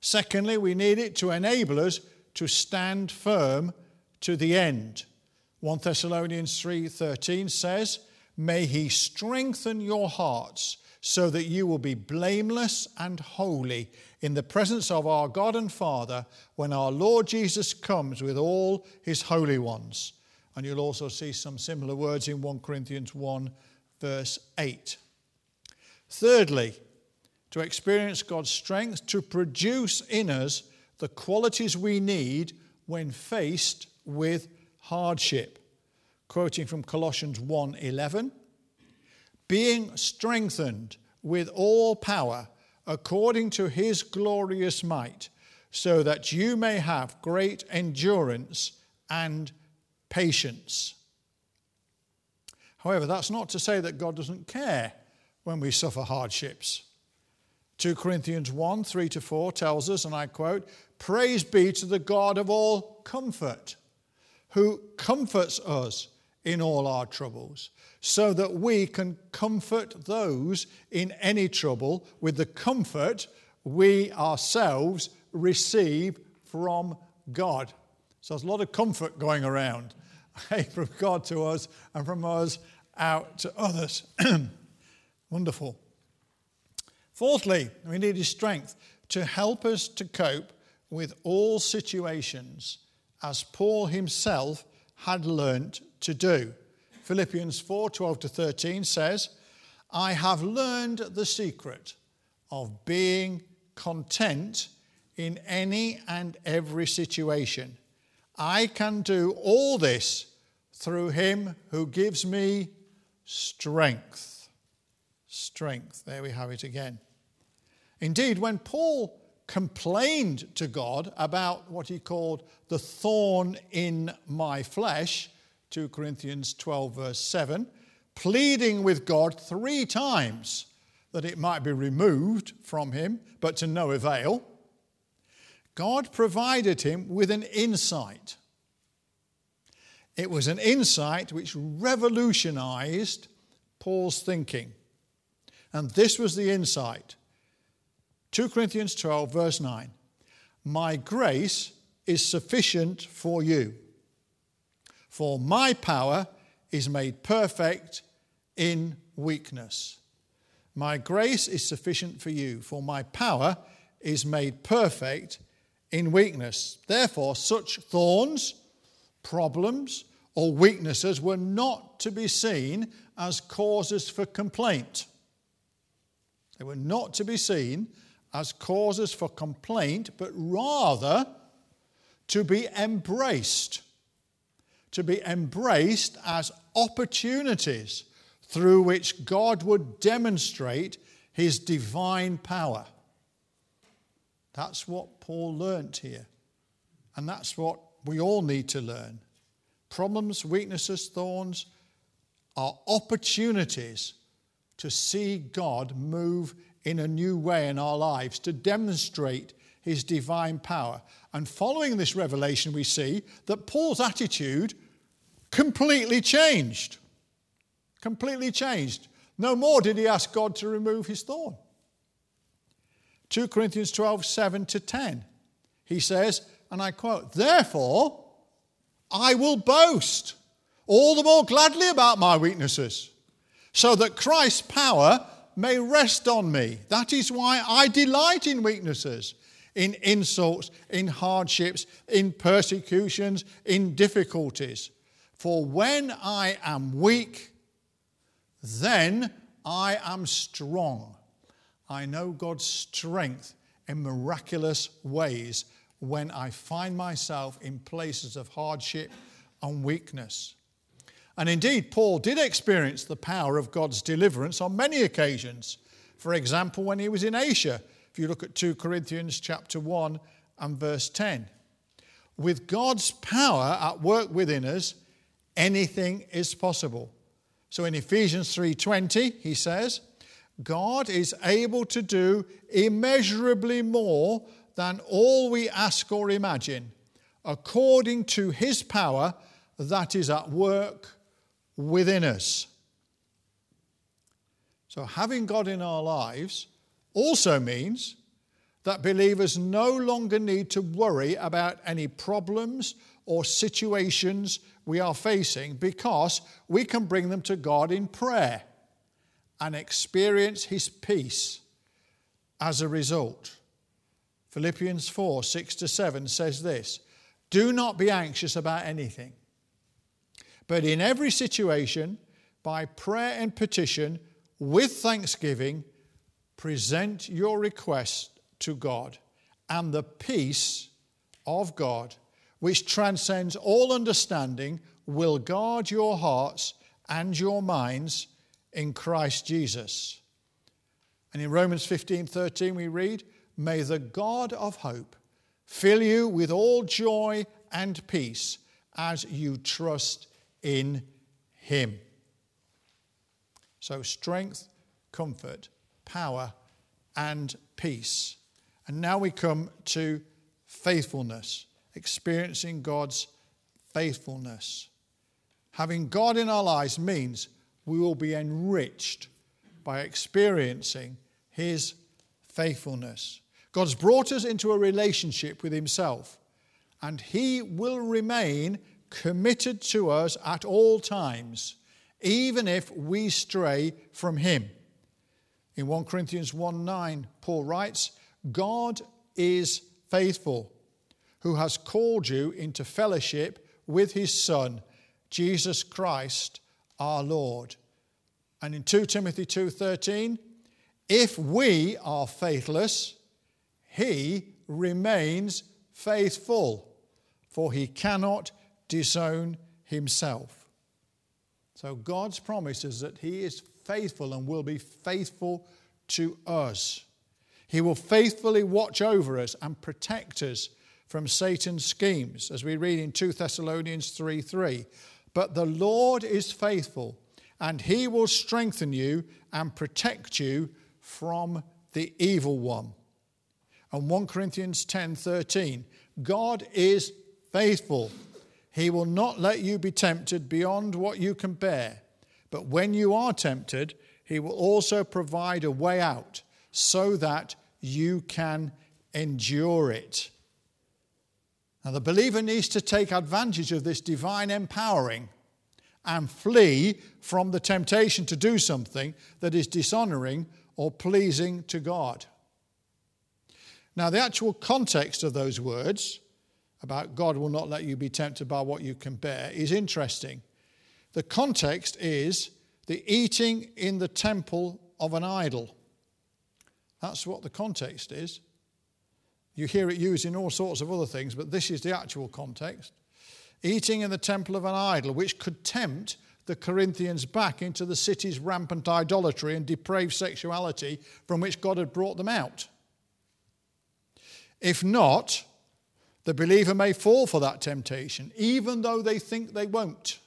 Secondly, we need it to enable us to stand firm to the end. 1 Thessalonians 3:13 says, "May he strengthen your hearts so that you will be blameless and holy in the presence of our God and Father when our Lord Jesus comes with all his holy ones." And you'll also see some similar words in 1 Corinthians 1 verse 8. Thirdly, to experience God's strength to produce in us the qualities we need when faced with hardship. Quoting from Colossians 1:11, being strengthened with all power according to his glorious might, so that you may have great endurance and patience. However, that's not to say that God doesn't care when we suffer hardships. 2 Corinthians 1 3 to 4 tells us, and I quote, Praise be to the God of all comfort, who comforts us in all our troubles, so that we can comfort those in any trouble with the comfort we ourselves receive from God. So there's a lot of comfort going around eh, from God to us and from us out to others. Wonderful. Fourthly, we need his strength to help us to cope with all situations as Paul himself had learnt to do. Philippians 4 12 to 13 says, I have learned the secret of being content in any and every situation. I can do all this through him who gives me strength. Strength. There we have it again. Indeed, when Paul complained to God about what he called the thorn in my flesh, 2 Corinthians 12, verse 7, pleading with God three times that it might be removed from him, but to no avail, God provided him with an insight. It was an insight which revolutionized Paul's thinking. And this was the insight 2 Corinthians 12, verse 9. My grace is sufficient for you, for my power is made perfect in weakness. My grace is sufficient for you, for my power is made perfect in weakness. Therefore, such thorns, problems, or weaknesses were not to be seen as causes for complaint. They were not to be seen as causes for complaint, but rather to be embraced. To be embraced as opportunities through which God would demonstrate his divine power. That's what Paul learnt here. And that's what we all need to learn. Problems, weaknesses, thorns are opportunities to see God move in a new way in our lives, to demonstrate his divine power. And following this revelation, we see that Paul's attitude completely changed. Completely changed. No more did he ask God to remove his thorn. 2 Corinthians 12, 7 to 10. He says, and I quote, Therefore, I will boast all the more gladly about my weaknesses, so that Christ's power may rest on me. That is why I delight in weaknesses, in insults, in hardships, in persecutions, in difficulties. For when I am weak, then I am strong. I know God's strength in miraculous ways when I find myself in places of hardship and weakness. And indeed, Paul did experience the power of God's deliverance on many occasions. For example, when he was in Asia, if you look at 2 Corinthians chapter 1 and verse 10. With God's power at work within us, anything is possible. So in Ephesians 3:20, he says, God is able to do immeasurably more than all we ask or imagine, according to his power that is at work within us. So, having God in our lives also means that believers no longer need to worry about any problems or situations we are facing because we can bring them to God in prayer and experience His peace as a result. Philippians 4 6 to 7 says this Do not be anxious about anything but in every situation, by prayer and petition, with thanksgiving, present your request to God, and the peace of God, which transcends all understanding, will guard your hearts and your minds in Christ Jesus. And in Romans 15 13, we read, May the God of hope fill you with all joy and peace as you trust in Him. So, strength, comfort, power, and peace. And now we come to faithfulness, experiencing God's faithfulness. Having God in our lives means we will be enriched by experiencing His faithfulness. God's brought us into a relationship with Himself, and He will remain committed to us at all times, even if we stray from him. In 1 Corinthians 1 9, Paul writes, God is faithful, who has called you into fellowship with his Son, Jesus Christ our Lord. And in 2 Timothy 2:13, if we are faithless, he remains faithful, for he cannot disown himself. So God's promise is that he is faithful and will be faithful to us. He will faithfully watch over us and protect us from Satan's schemes, as we read in 2 Thessalonians 3 3. But the Lord is faithful, and he will strengthen you and protect you from the evil one. And 1 Corinthians 10 13. God is faithful he will not let you be tempted beyond what you can bear. But when you are tempted, He will also provide a way out so that you can endure it. Now, the believer needs to take advantage of this divine empowering and flee from the temptation to do something that is dishonoring or pleasing to God. Now, the actual context of those words about God will not let you be tempted by what you can bear is interesting. The context is the eating in the temple of an idol. That's what the context is. You hear it used in all sorts of other things, but this is the actual context. Eating in the temple of an idol, which could tempt the Corinthians back into the city's rampant idolatry and depraved sexuality from which God had brought them out. If not, the believer may fall for that temptation, even though they think they won't.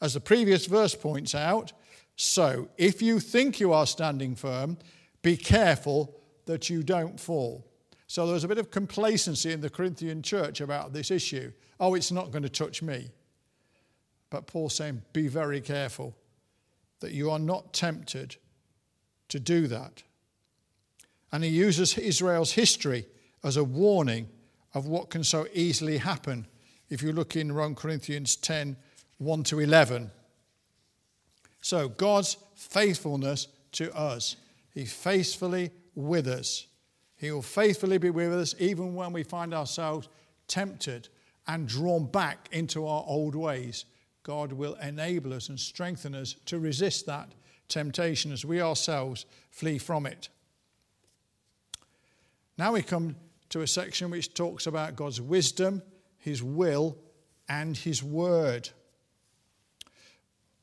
As the previous verse points out, so if you think you are standing firm, be careful that you don't fall. So there was a bit of complacency in the Corinthian church about this issue. Oh, it's not going to touch me. But Paul's saying, be very careful that you are not tempted to do that. And he uses Israel's history as a warning of what can so easily happen if you look in 1 Corinthians 10 1 to 11. So, God's faithfulness to us. He faithfully with us. He will faithfully be with us even when we find ourselves tempted and drawn back into our old ways. God will enable us and strengthen us to resist that temptation as we ourselves flee from it. Now we come to a section which talks about God's wisdom, His will, and His word.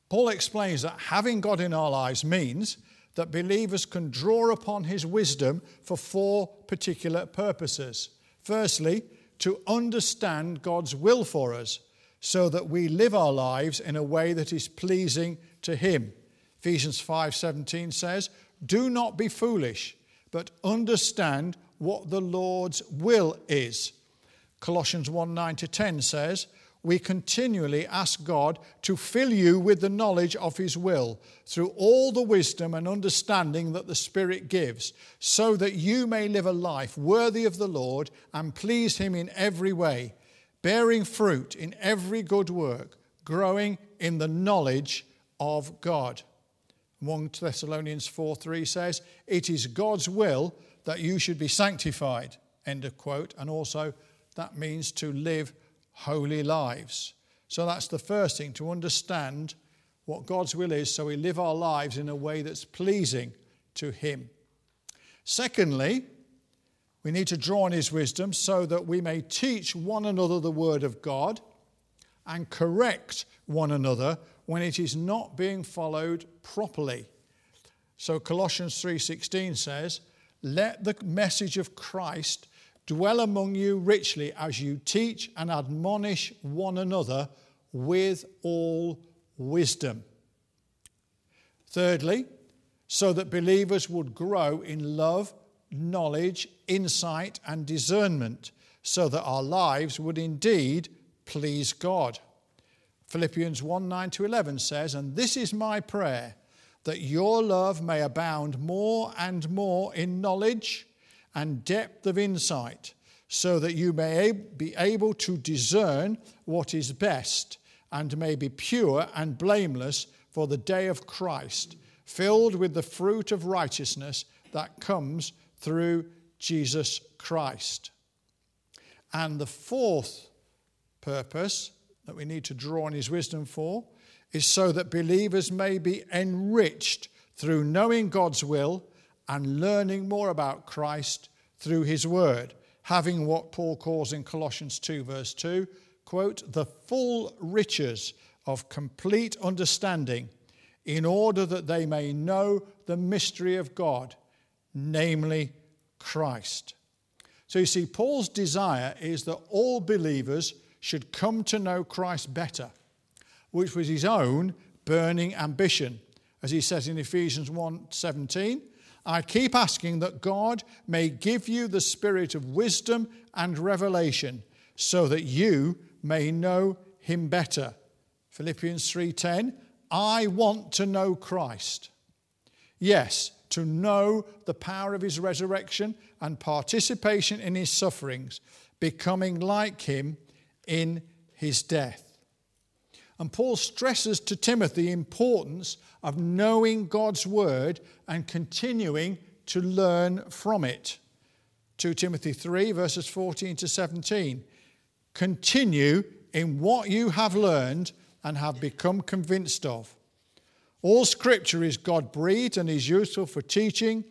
Paul explains that having God in our lives means that believers can draw upon His wisdom for four particular purposes. Firstly, to understand God's will for us so that we live our lives in a way that is pleasing to Him. Ephesians 5:17 says, "Do not be foolish, but understand what the Lord's will is. Colossians 1 9 to 10 says, We continually ask God to fill you with the knowledge of His will through all the wisdom and understanding that the Spirit gives, so that you may live a life worthy of the Lord and please Him in every way, bearing fruit in every good work, growing in the knowledge of God. 1 Thessalonians 4 3 says, It is God's will that you should be sanctified, end of quote. And also, that means to live holy lives. So that's the first thing, to understand what God's will is so we live our lives in a way that's pleasing to Him. Secondly, we need to draw on His wisdom so that we may teach one another the Word of God and correct one another when it is not being followed properly. So Colossians 3:16 says, let the message of Christ dwell among you richly as you teach and admonish one another with all wisdom. Thirdly, so that believers would grow in love, knowledge, insight, and discernment, so that our lives would indeed please God. Philippians 1 9 to 11 says, And this is my prayer that your love may abound more and more in knowledge and depth of insight, so that you may be able to discern what is best and may be pure and blameless for the day of Christ, filled with the fruit of righteousness that comes through Jesus Christ. And the fourth purpose that we need to draw on his wisdom for is so that believers may be enriched through knowing God's will and learning more about Christ through his word, having what Paul calls in Colossians 2, verse 2, quote, the full riches of complete understanding, in order that they may know the mystery of God, namely Christ. So you see, Paul's desire is that all believers should come to know Christ better which was his own burning ambition. As he says in Ephesians 1:17, I keep asking that God may give you the spirit of wisdom and revelation so that you may know him better. Philippians 3:10, I want to know Christ. Yes, to know the power of his resurrection and participation in his sufferings, becoming like him in his death. And Paul stresses to Timothy the importance of knowing God's word and continuing to learn from it. 2 Timothy 3, verses 14 to 17. Continue in what you have learned and have become convinced of. All scripture is God breathed and is useful for teaching,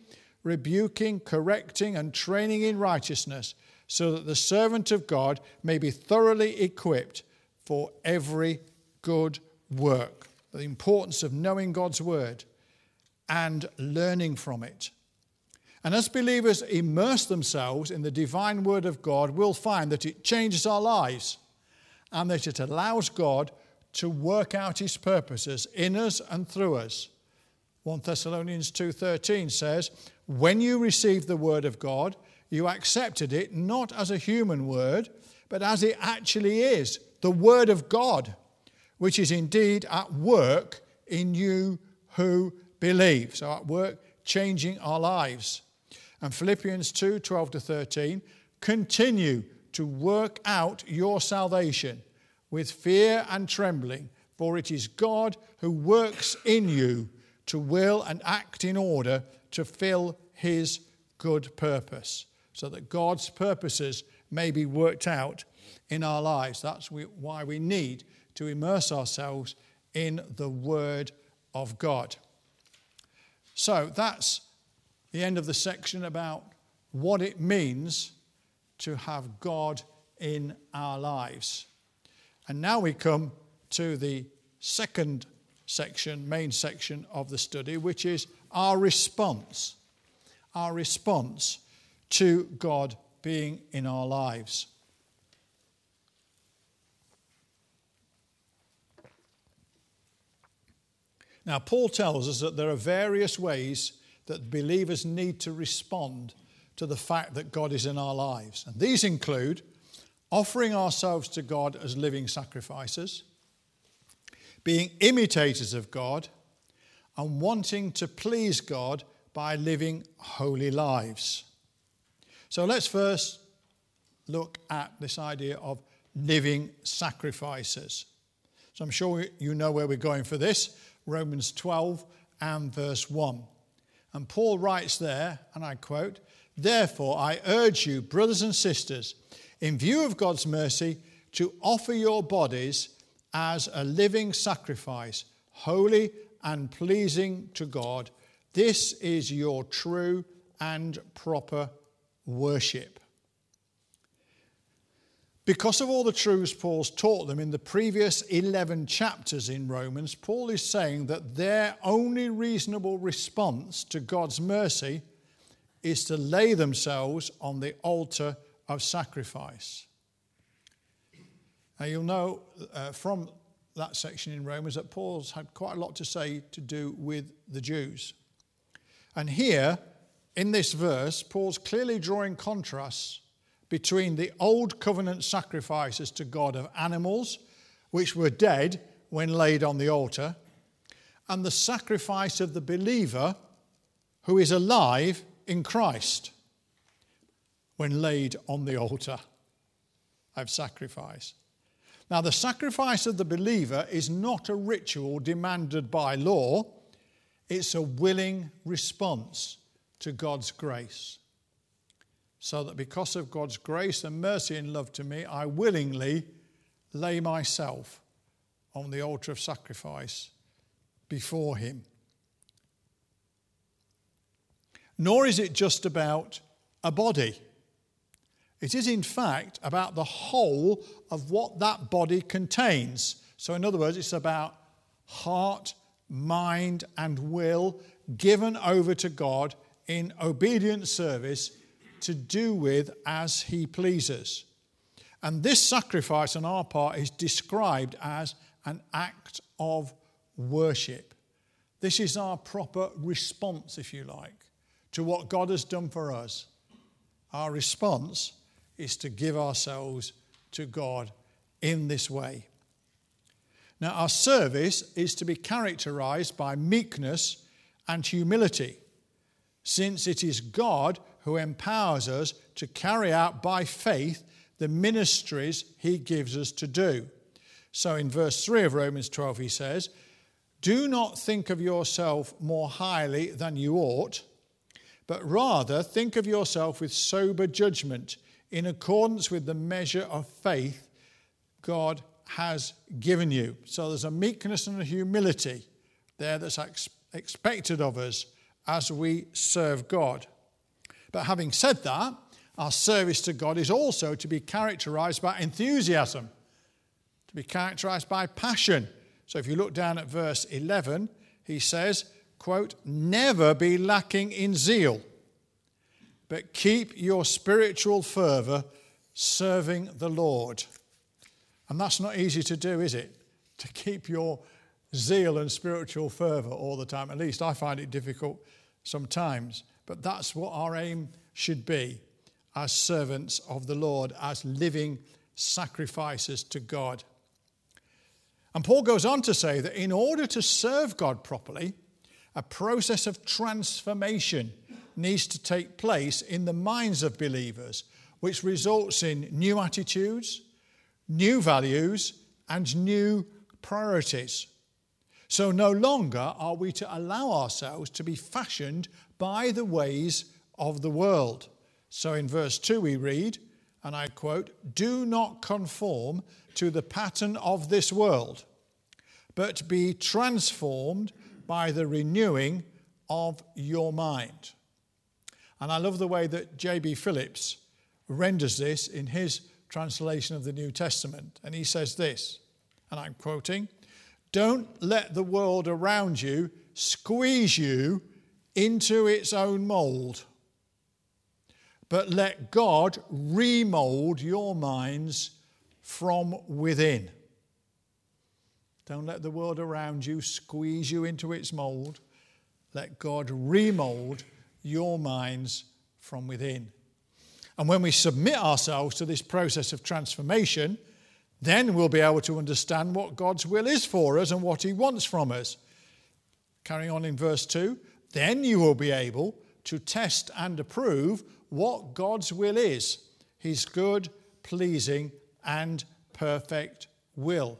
rebuking, correcting, and training in righteousness, so that the servant of God may be thoroughly equipped for every good work, the importance of knowing God's word and learning from it. And as believers immerse themselves in the divine word of God, we'll find that it changes our lives and that it allows God to work out his purposes in us and through us. 1 Thessalonians 2:13 says, "When you received the word of God, you accepted it not as a human word, but as it actually is the Word of God, which is indeed at work in you who believe. So, at work, changing our lives. And Philippians 2 12 to 13 continue to work out your salvation with fear and trembling, for it is God who works in you to will and act in order to fill his good purpose, so that God's purposes may be worked out in our lives. That's why we need to immerse ourselves in the Word of God. So that's the end of the section about what it means to have God in our lives. And now we come to the second section, main section of the study, which is our response. Our response to God being in our lives. Now, Paul tells us that there are various ways that believers need to respond to the fact that God is in our lives. And these include offering ourselves to God as living sacrifices, being imitators of God, and wanting to please God by living holy lives. So let's first look at this idea of living sacrifices. So I'm sure you know where we're going for this. Romans 12 and verse 1. And Paul writes there, and I quote, Therefore, I urge you, brothers and sisters, in view of God's mercy, to offer your bodies as a living sacrifice, holy and pleasing to God. This is your true and proper worship. Because of all the truths Paul's taught them in the previous 11 chapters in Romans, Paul is saying that their only reasonable response to God's mercy is to lay themselves on the altar of sacrifice. Now, you'll know uh, from that section in Romans that Paul's had quite a lot to say to do with the Jews. And here, in this verse, Paul's clearly drawing contrasts between the old covenant sacrifices to God of animals, which were dead when laid on the altar, and the sacrifice of the believer who is alive in Christ when laid on the altar of sacrifice. Now, the sacrifice of the believer is not a ritual demanded by law, it's a willing response to God's grace so that because of God's grace and mercy and love to me, I willingly lay myself on the altar of sacrifice before Him. Nor is it just about a body. It is, in fact, about the whole of what that body contains. So, in other words, it's about heart, mind, and will given over to God in obedient service to do with as he pleases. And this sacrifice on our part is described as an act of worship. This is our proper response, if you like, to what God has done for us. Our response is to give ourselves to God in this way. Now, our service is to be characterized by meekness and humility, since it is God who empowers us to carry out by faith the ministries he gives us to do. So in verse 3 of Romans 12, he says, Do not think of yourself more highly than you ought, but rather think of yourself with sober judgment in accordance with the measure of faith God has given you. So there's a meekness and a humility there that's expected of us as we serve God. But having said that, our service to God is also to be characterized by enthusiasm, to be characterized by passion. So if you look down at verse 11, he says, quote, never be lacking in zeal, but keep your spiritual fervor serving the Lord. And that's not easy to do, is it? To keep your zeal and spiritual fervor all the time. At least I find it difficult sometimes. But that's what our aim should be. as servants of the Lord, as living sacrifices to God. And Paul goes on to say that in order to serve God properly, a process of transformation needs to take place in the minds of believers, which results in new attitudes, new values, and new priorities. So no longer are we to allow ourselves to be fashioned by the ways of the world. So in verse 2 we read, and I quote, Do not conform to the pattern of this world, but be transformed by the renewing of your mind. And I love the way that J.B. Phillips renders this in his translation of the New Testament. And he says this, and I'm quoting Don't let the world around you squeeze you into its own mold, but let God remold your minds from within. Don't let the world around you squeeze you into its mold. Let God remold your minds from within. And when we submit ourselves to this process of transformation, then we'll be able to understand what God's will is for us and what He wants from us. Carrying on in verse 2 then you will be able to test and approve what God's will is His good, pleasing, and perfect will.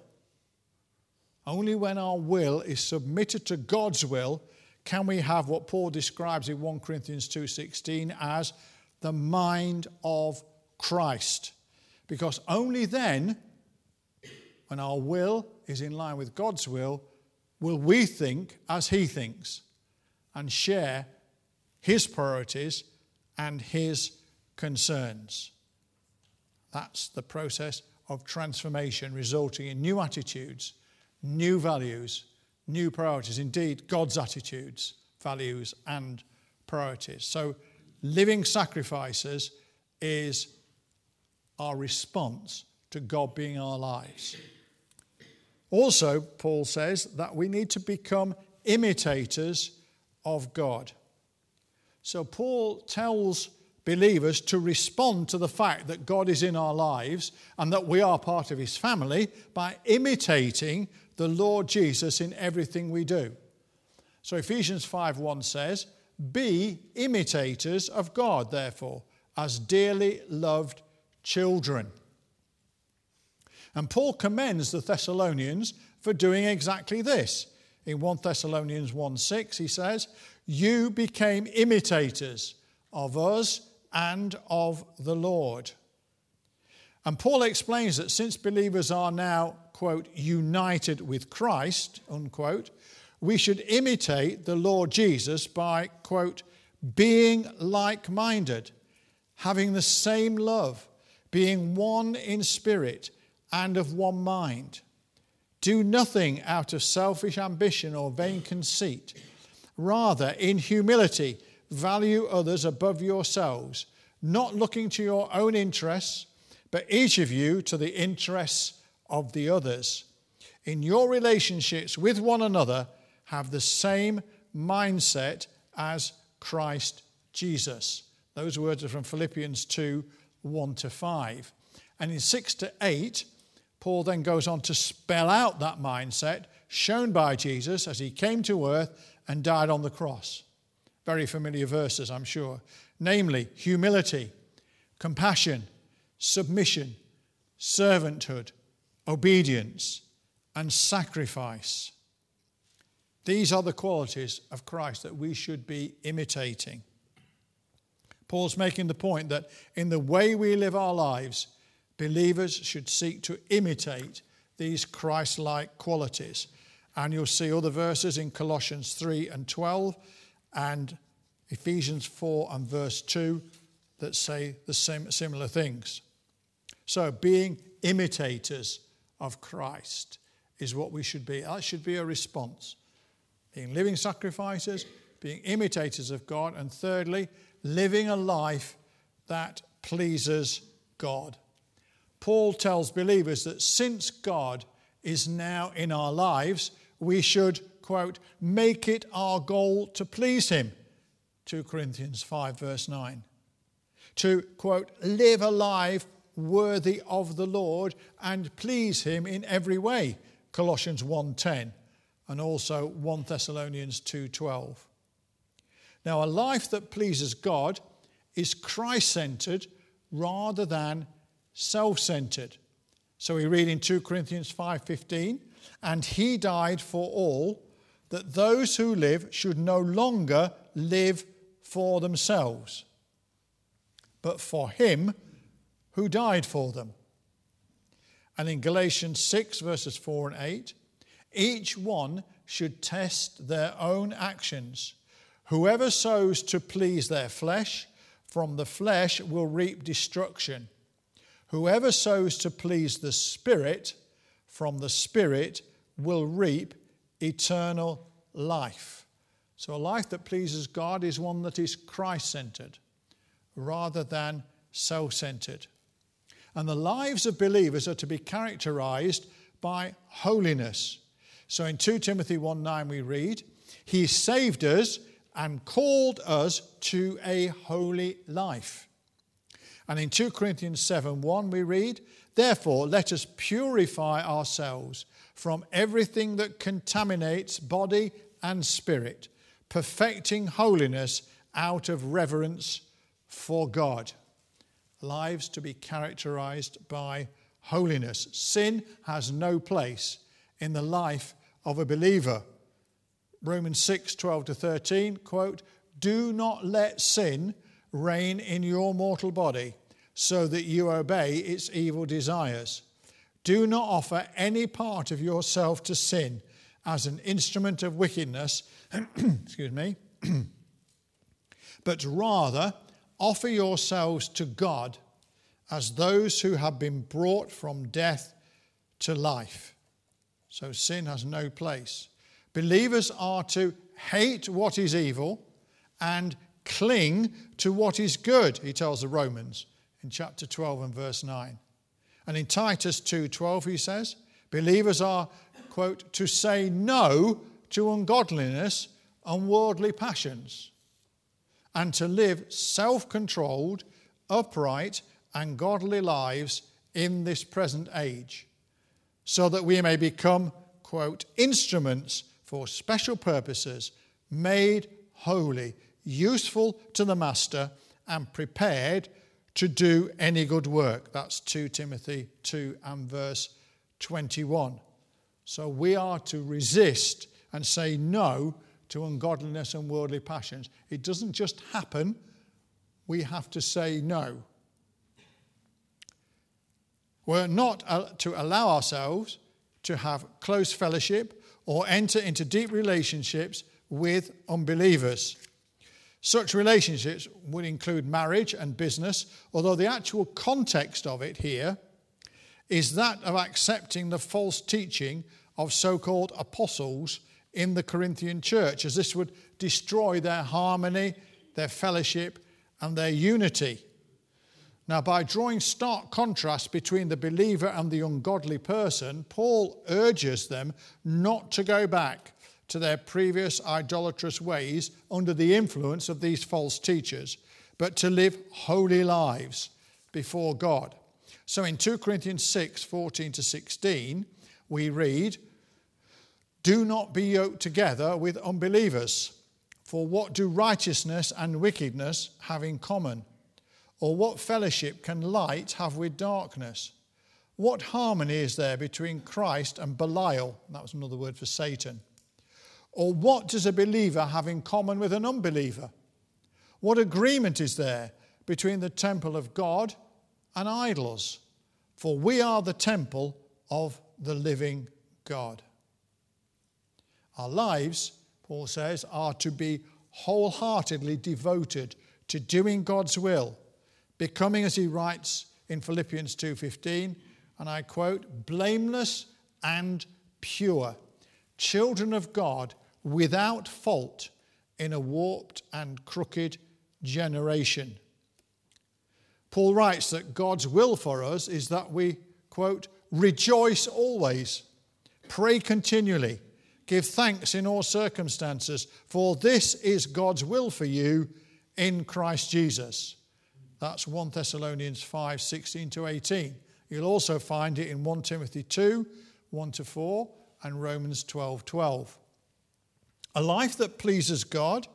Only when our will is submitted to God's will can we have what Paul describes in 1 Corinthians 2:16 as the mind of Christ. Because only then when our will is in line with God's will will we think as he thinks and share his priorities and his concerns. That's the process of transformation resulting in new attitudes new values, new priorities, indeed, God's attitudes, values, and priorities. So, living sacrifices is our response to God being our lives. Also, Paul says that we need to become imitators of God. So, Paul tells believers to respond to the fact that God is in our lives and that we are part of his family by imitating the Lord Jesus in everything we do. So Ephesians 5:1 says, "Be imitators of God, therefore, as dearly loved children." And Paul commends the Thessalonians for doing exactly this. In 1 Thessalonians 1:6 he says, "You became imitators of us and of the Lord." And Paul explains that since believers are now quote, united with Christ, unquote, we should imitate the Lord Jesus by, quote, being like minded, having the same love, being one in spirit and of one mind. Do nothing out of selfish ambition or vain conceit. Rather, in humility, value others above yourselves, not looking to your own interests, but each of you to the interests of the others. In your relationships with one another, have the same mindset as Christ Jesus. Those words are from Philippians 2 1 to 5. And in 6 to 8, Paul then goes on to spell out that mindset shown by Jesus as he came to earth and died on the cross. Very familiar verses, I'm sure. Namely, humility, compassion, submission, servanthood, obedience, and sacrifice. These are the qualities of Christ that we should be imitating. Paul's making the point that in the way we live our lives, believers should seek to imitate these Christ like qualities. And you'll see other verses in Colossians 3 and 12 and Ephesians 4 and verse 2 that say the same similar things. So, being imitators of Christ is what we should be. That should be a response. Being living sacrifices, being imitators of God, and thirdly, living a life that pleases God. Paul tells believers that since God is now in our lives, we should, quote, make it our goal to please Him. 2 Corinthians 5, verse 9. to, quote, live a life worthy of the Lord and please him in every way, Colossians 1:10 and also 1 Thessalonians 2:12. Now a life that pleases God is Christ-centered rather than self-centered. So we read in 2 Corinthians 5:15, and he died for all that those who live should no longer live for themselves, but for him who died for them. And in Galatians 6, verses 4 and 8, each one should test their own actions. Whoever sows to please their flesh, from the flesh will reap destruction. Whoever sows to please the Spirit, from the Spirit will reap eternal life. So, a life that pleases God is one that is Christ centered rather than self centered. And the lives of believers are to be characterized by holiness. So in 2 Timothy 1 9, we read, He saved us and called us to a holy life. And in 2 Corinthians 7 1, we read, Therefore, let us purify ourselves from everything that contaminates body and spirit, perfecting holiness out of reverence for God. Lives to be characterized by holiness. Sin has no place in the life of a believer. Romans 6 12 to 13, quote, Do not let sin reign in your mortal body so that you obey its evil desires. Do not offer any part of yourself to sin as an instrument of wickedness, excuse me, but rather offer yourselves to God as those who have been brought from death to life. So sin has no place. Believers are to hate what is evil and cling to what is good, he tells the Romans in chapter 12 and verse 9. And in Titus 2:12 he says, believers are quote to say no to ungodliness and worldly passions and to live self-controlled, upright and godly lives in this present age so that we may become quote instruments for special purposes made holy useful to the master and prepared to do any good work. That's 2 Timothy 2 and verse 21. So we are to resist and say no to ungodliness and worldly passions. It doesn't just happen, we have to say no. We're not to allow ourselves to have close fellowship or enter into deep relationships with unbelievers. Such relationships would include marriage and business, although the actual context of it here is that of accepting the false teaching of so called apostles in the Corinthian church, as this would destroy their harmony, their fellowship, and their unity. Now, by drawing stark contrast between the believer and the ungodly person, Paul urges them not to go back to their previous idolatrous ways under the influence of these false teachers, but to live holy lives before God. So in 2 Corinthians 6 14 to 16, we read, Do not be yoked together with unbelievers, for what do righteousness and wickedness have in common? Or what fellowship can light have with darkness? What harmony is there between Christ and Belial? That was another word for Satan. Or what does a believer have in common with an unbeliever? What agreement is there between the temple of God and idols? For we are the temple of the living God. Our lives, Paul says, are to be wholeheartedly devoted to doing God's will, becoming, as he writes in Philippians 2:15, and I quote, blameless and pure, children of God without fault in a warped and crooked generation. Paul writes that God's will for us is that we, quote, rejoice always, pray continually, give thanks in all circumstances, for this is God's will for you in Christ Jesus. That's 1 Thessalonians 5 16 to 18. You'll also find it in 1 Timothy 2 1 to 4 and Romans 12 12. A life that pleases God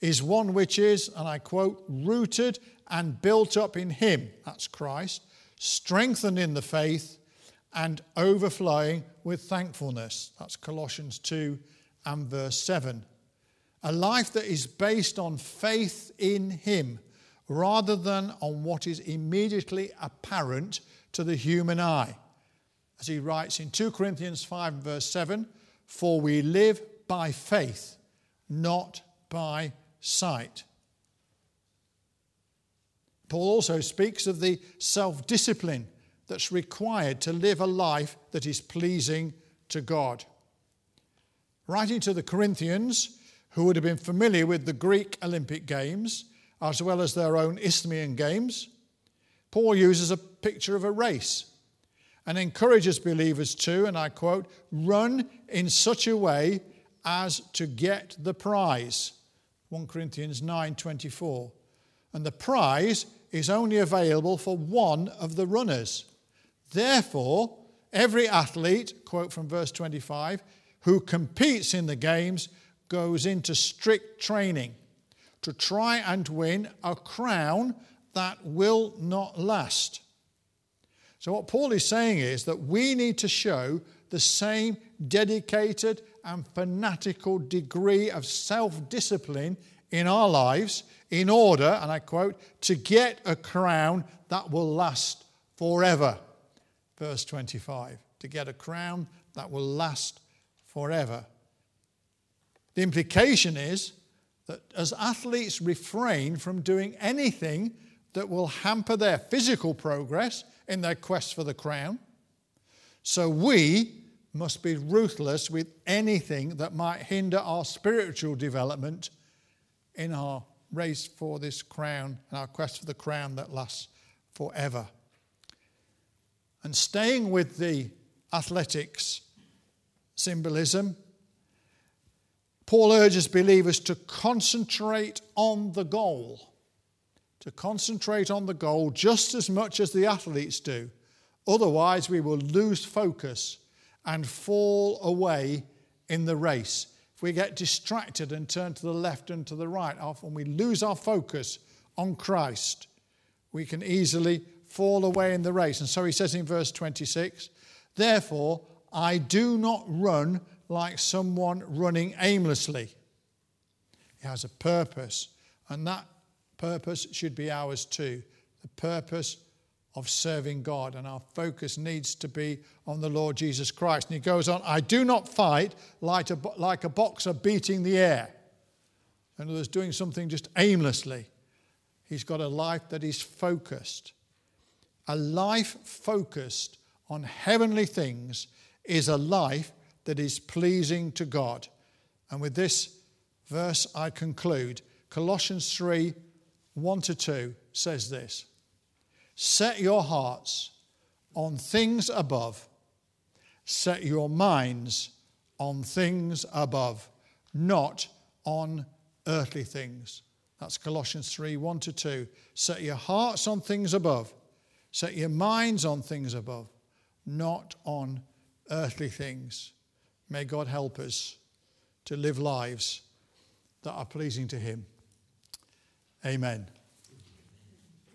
is one which is, and I quote, rooted and built up in Him, that's Christ, strengthened in the faith, and overflowing with thankfulness. That's Colossians 2 and verse 7. A life that is based on faith in Him rather than on what is immediately apparent to the human eye. As he writes in 2 Corinthians 5 verse 7 For we live by faith, not by sight. Paul also speaks of the self discipline that's required to live a life that is pleasing to God. Writing to the Corinthians, who would have been familiar with the Greek Olympic Games, as well as their own Isthmian Games, Paul uses a picture of a race and encourages believers to, and I quote, run in such a way as to get the prize. 1 Corinthians 9:24. And the prize is only available for one of the runners. Therefore, every athlete, quote from verse 25, who competes in the games goes into strict training to try and win a crown that will not last. So, what Paul is saying is that we need to show the same dedicated and fanatical degree of self discipline in our lives in order, and I quote, to get a crown that will last forever. Verse 25 to get a crown that will last forever. The implication is that as athletes refrain from doing anything that will hamper their physical progress in their quest for the crown, so we must be ruthless with anything that might hinder our spiritual development in our race for this crown and our quest for the crown that lasts forever. And staying with the athletics symbolism, Paul urges believers to concentrate on the goal, to concentrate on the goal just as much as the athletes do. Otherwise, we will lose focus and fall away in the race. If we get distracted and turn to the left and to the right, often we lose our focus on Christ, we can easily fall away in the race. And so he says in verse 26 Therefore, I do not run like someone running aimlessly. He has a purpose, and that purpose should be ours too the purpose of serving God. And our focus needs to be on the Lord Jesus Christ. And he goes on, I do not fight like a, like a boxer beating the air. In other words, doing something just aimlessly. He's got a life that is focused. A life focused on heavenly things is a life that is pleasing to God. And with this verse, I conclude. Colossians 3 1 to 2 says this Set your hearts on things above, set your minds on things above, not on earthly things. That's Colossians 3 1 to 2. Set your hearts on things above, set your minds on things above, not on earthly things. May God help us to live lives that are pleasing to Him. Amen.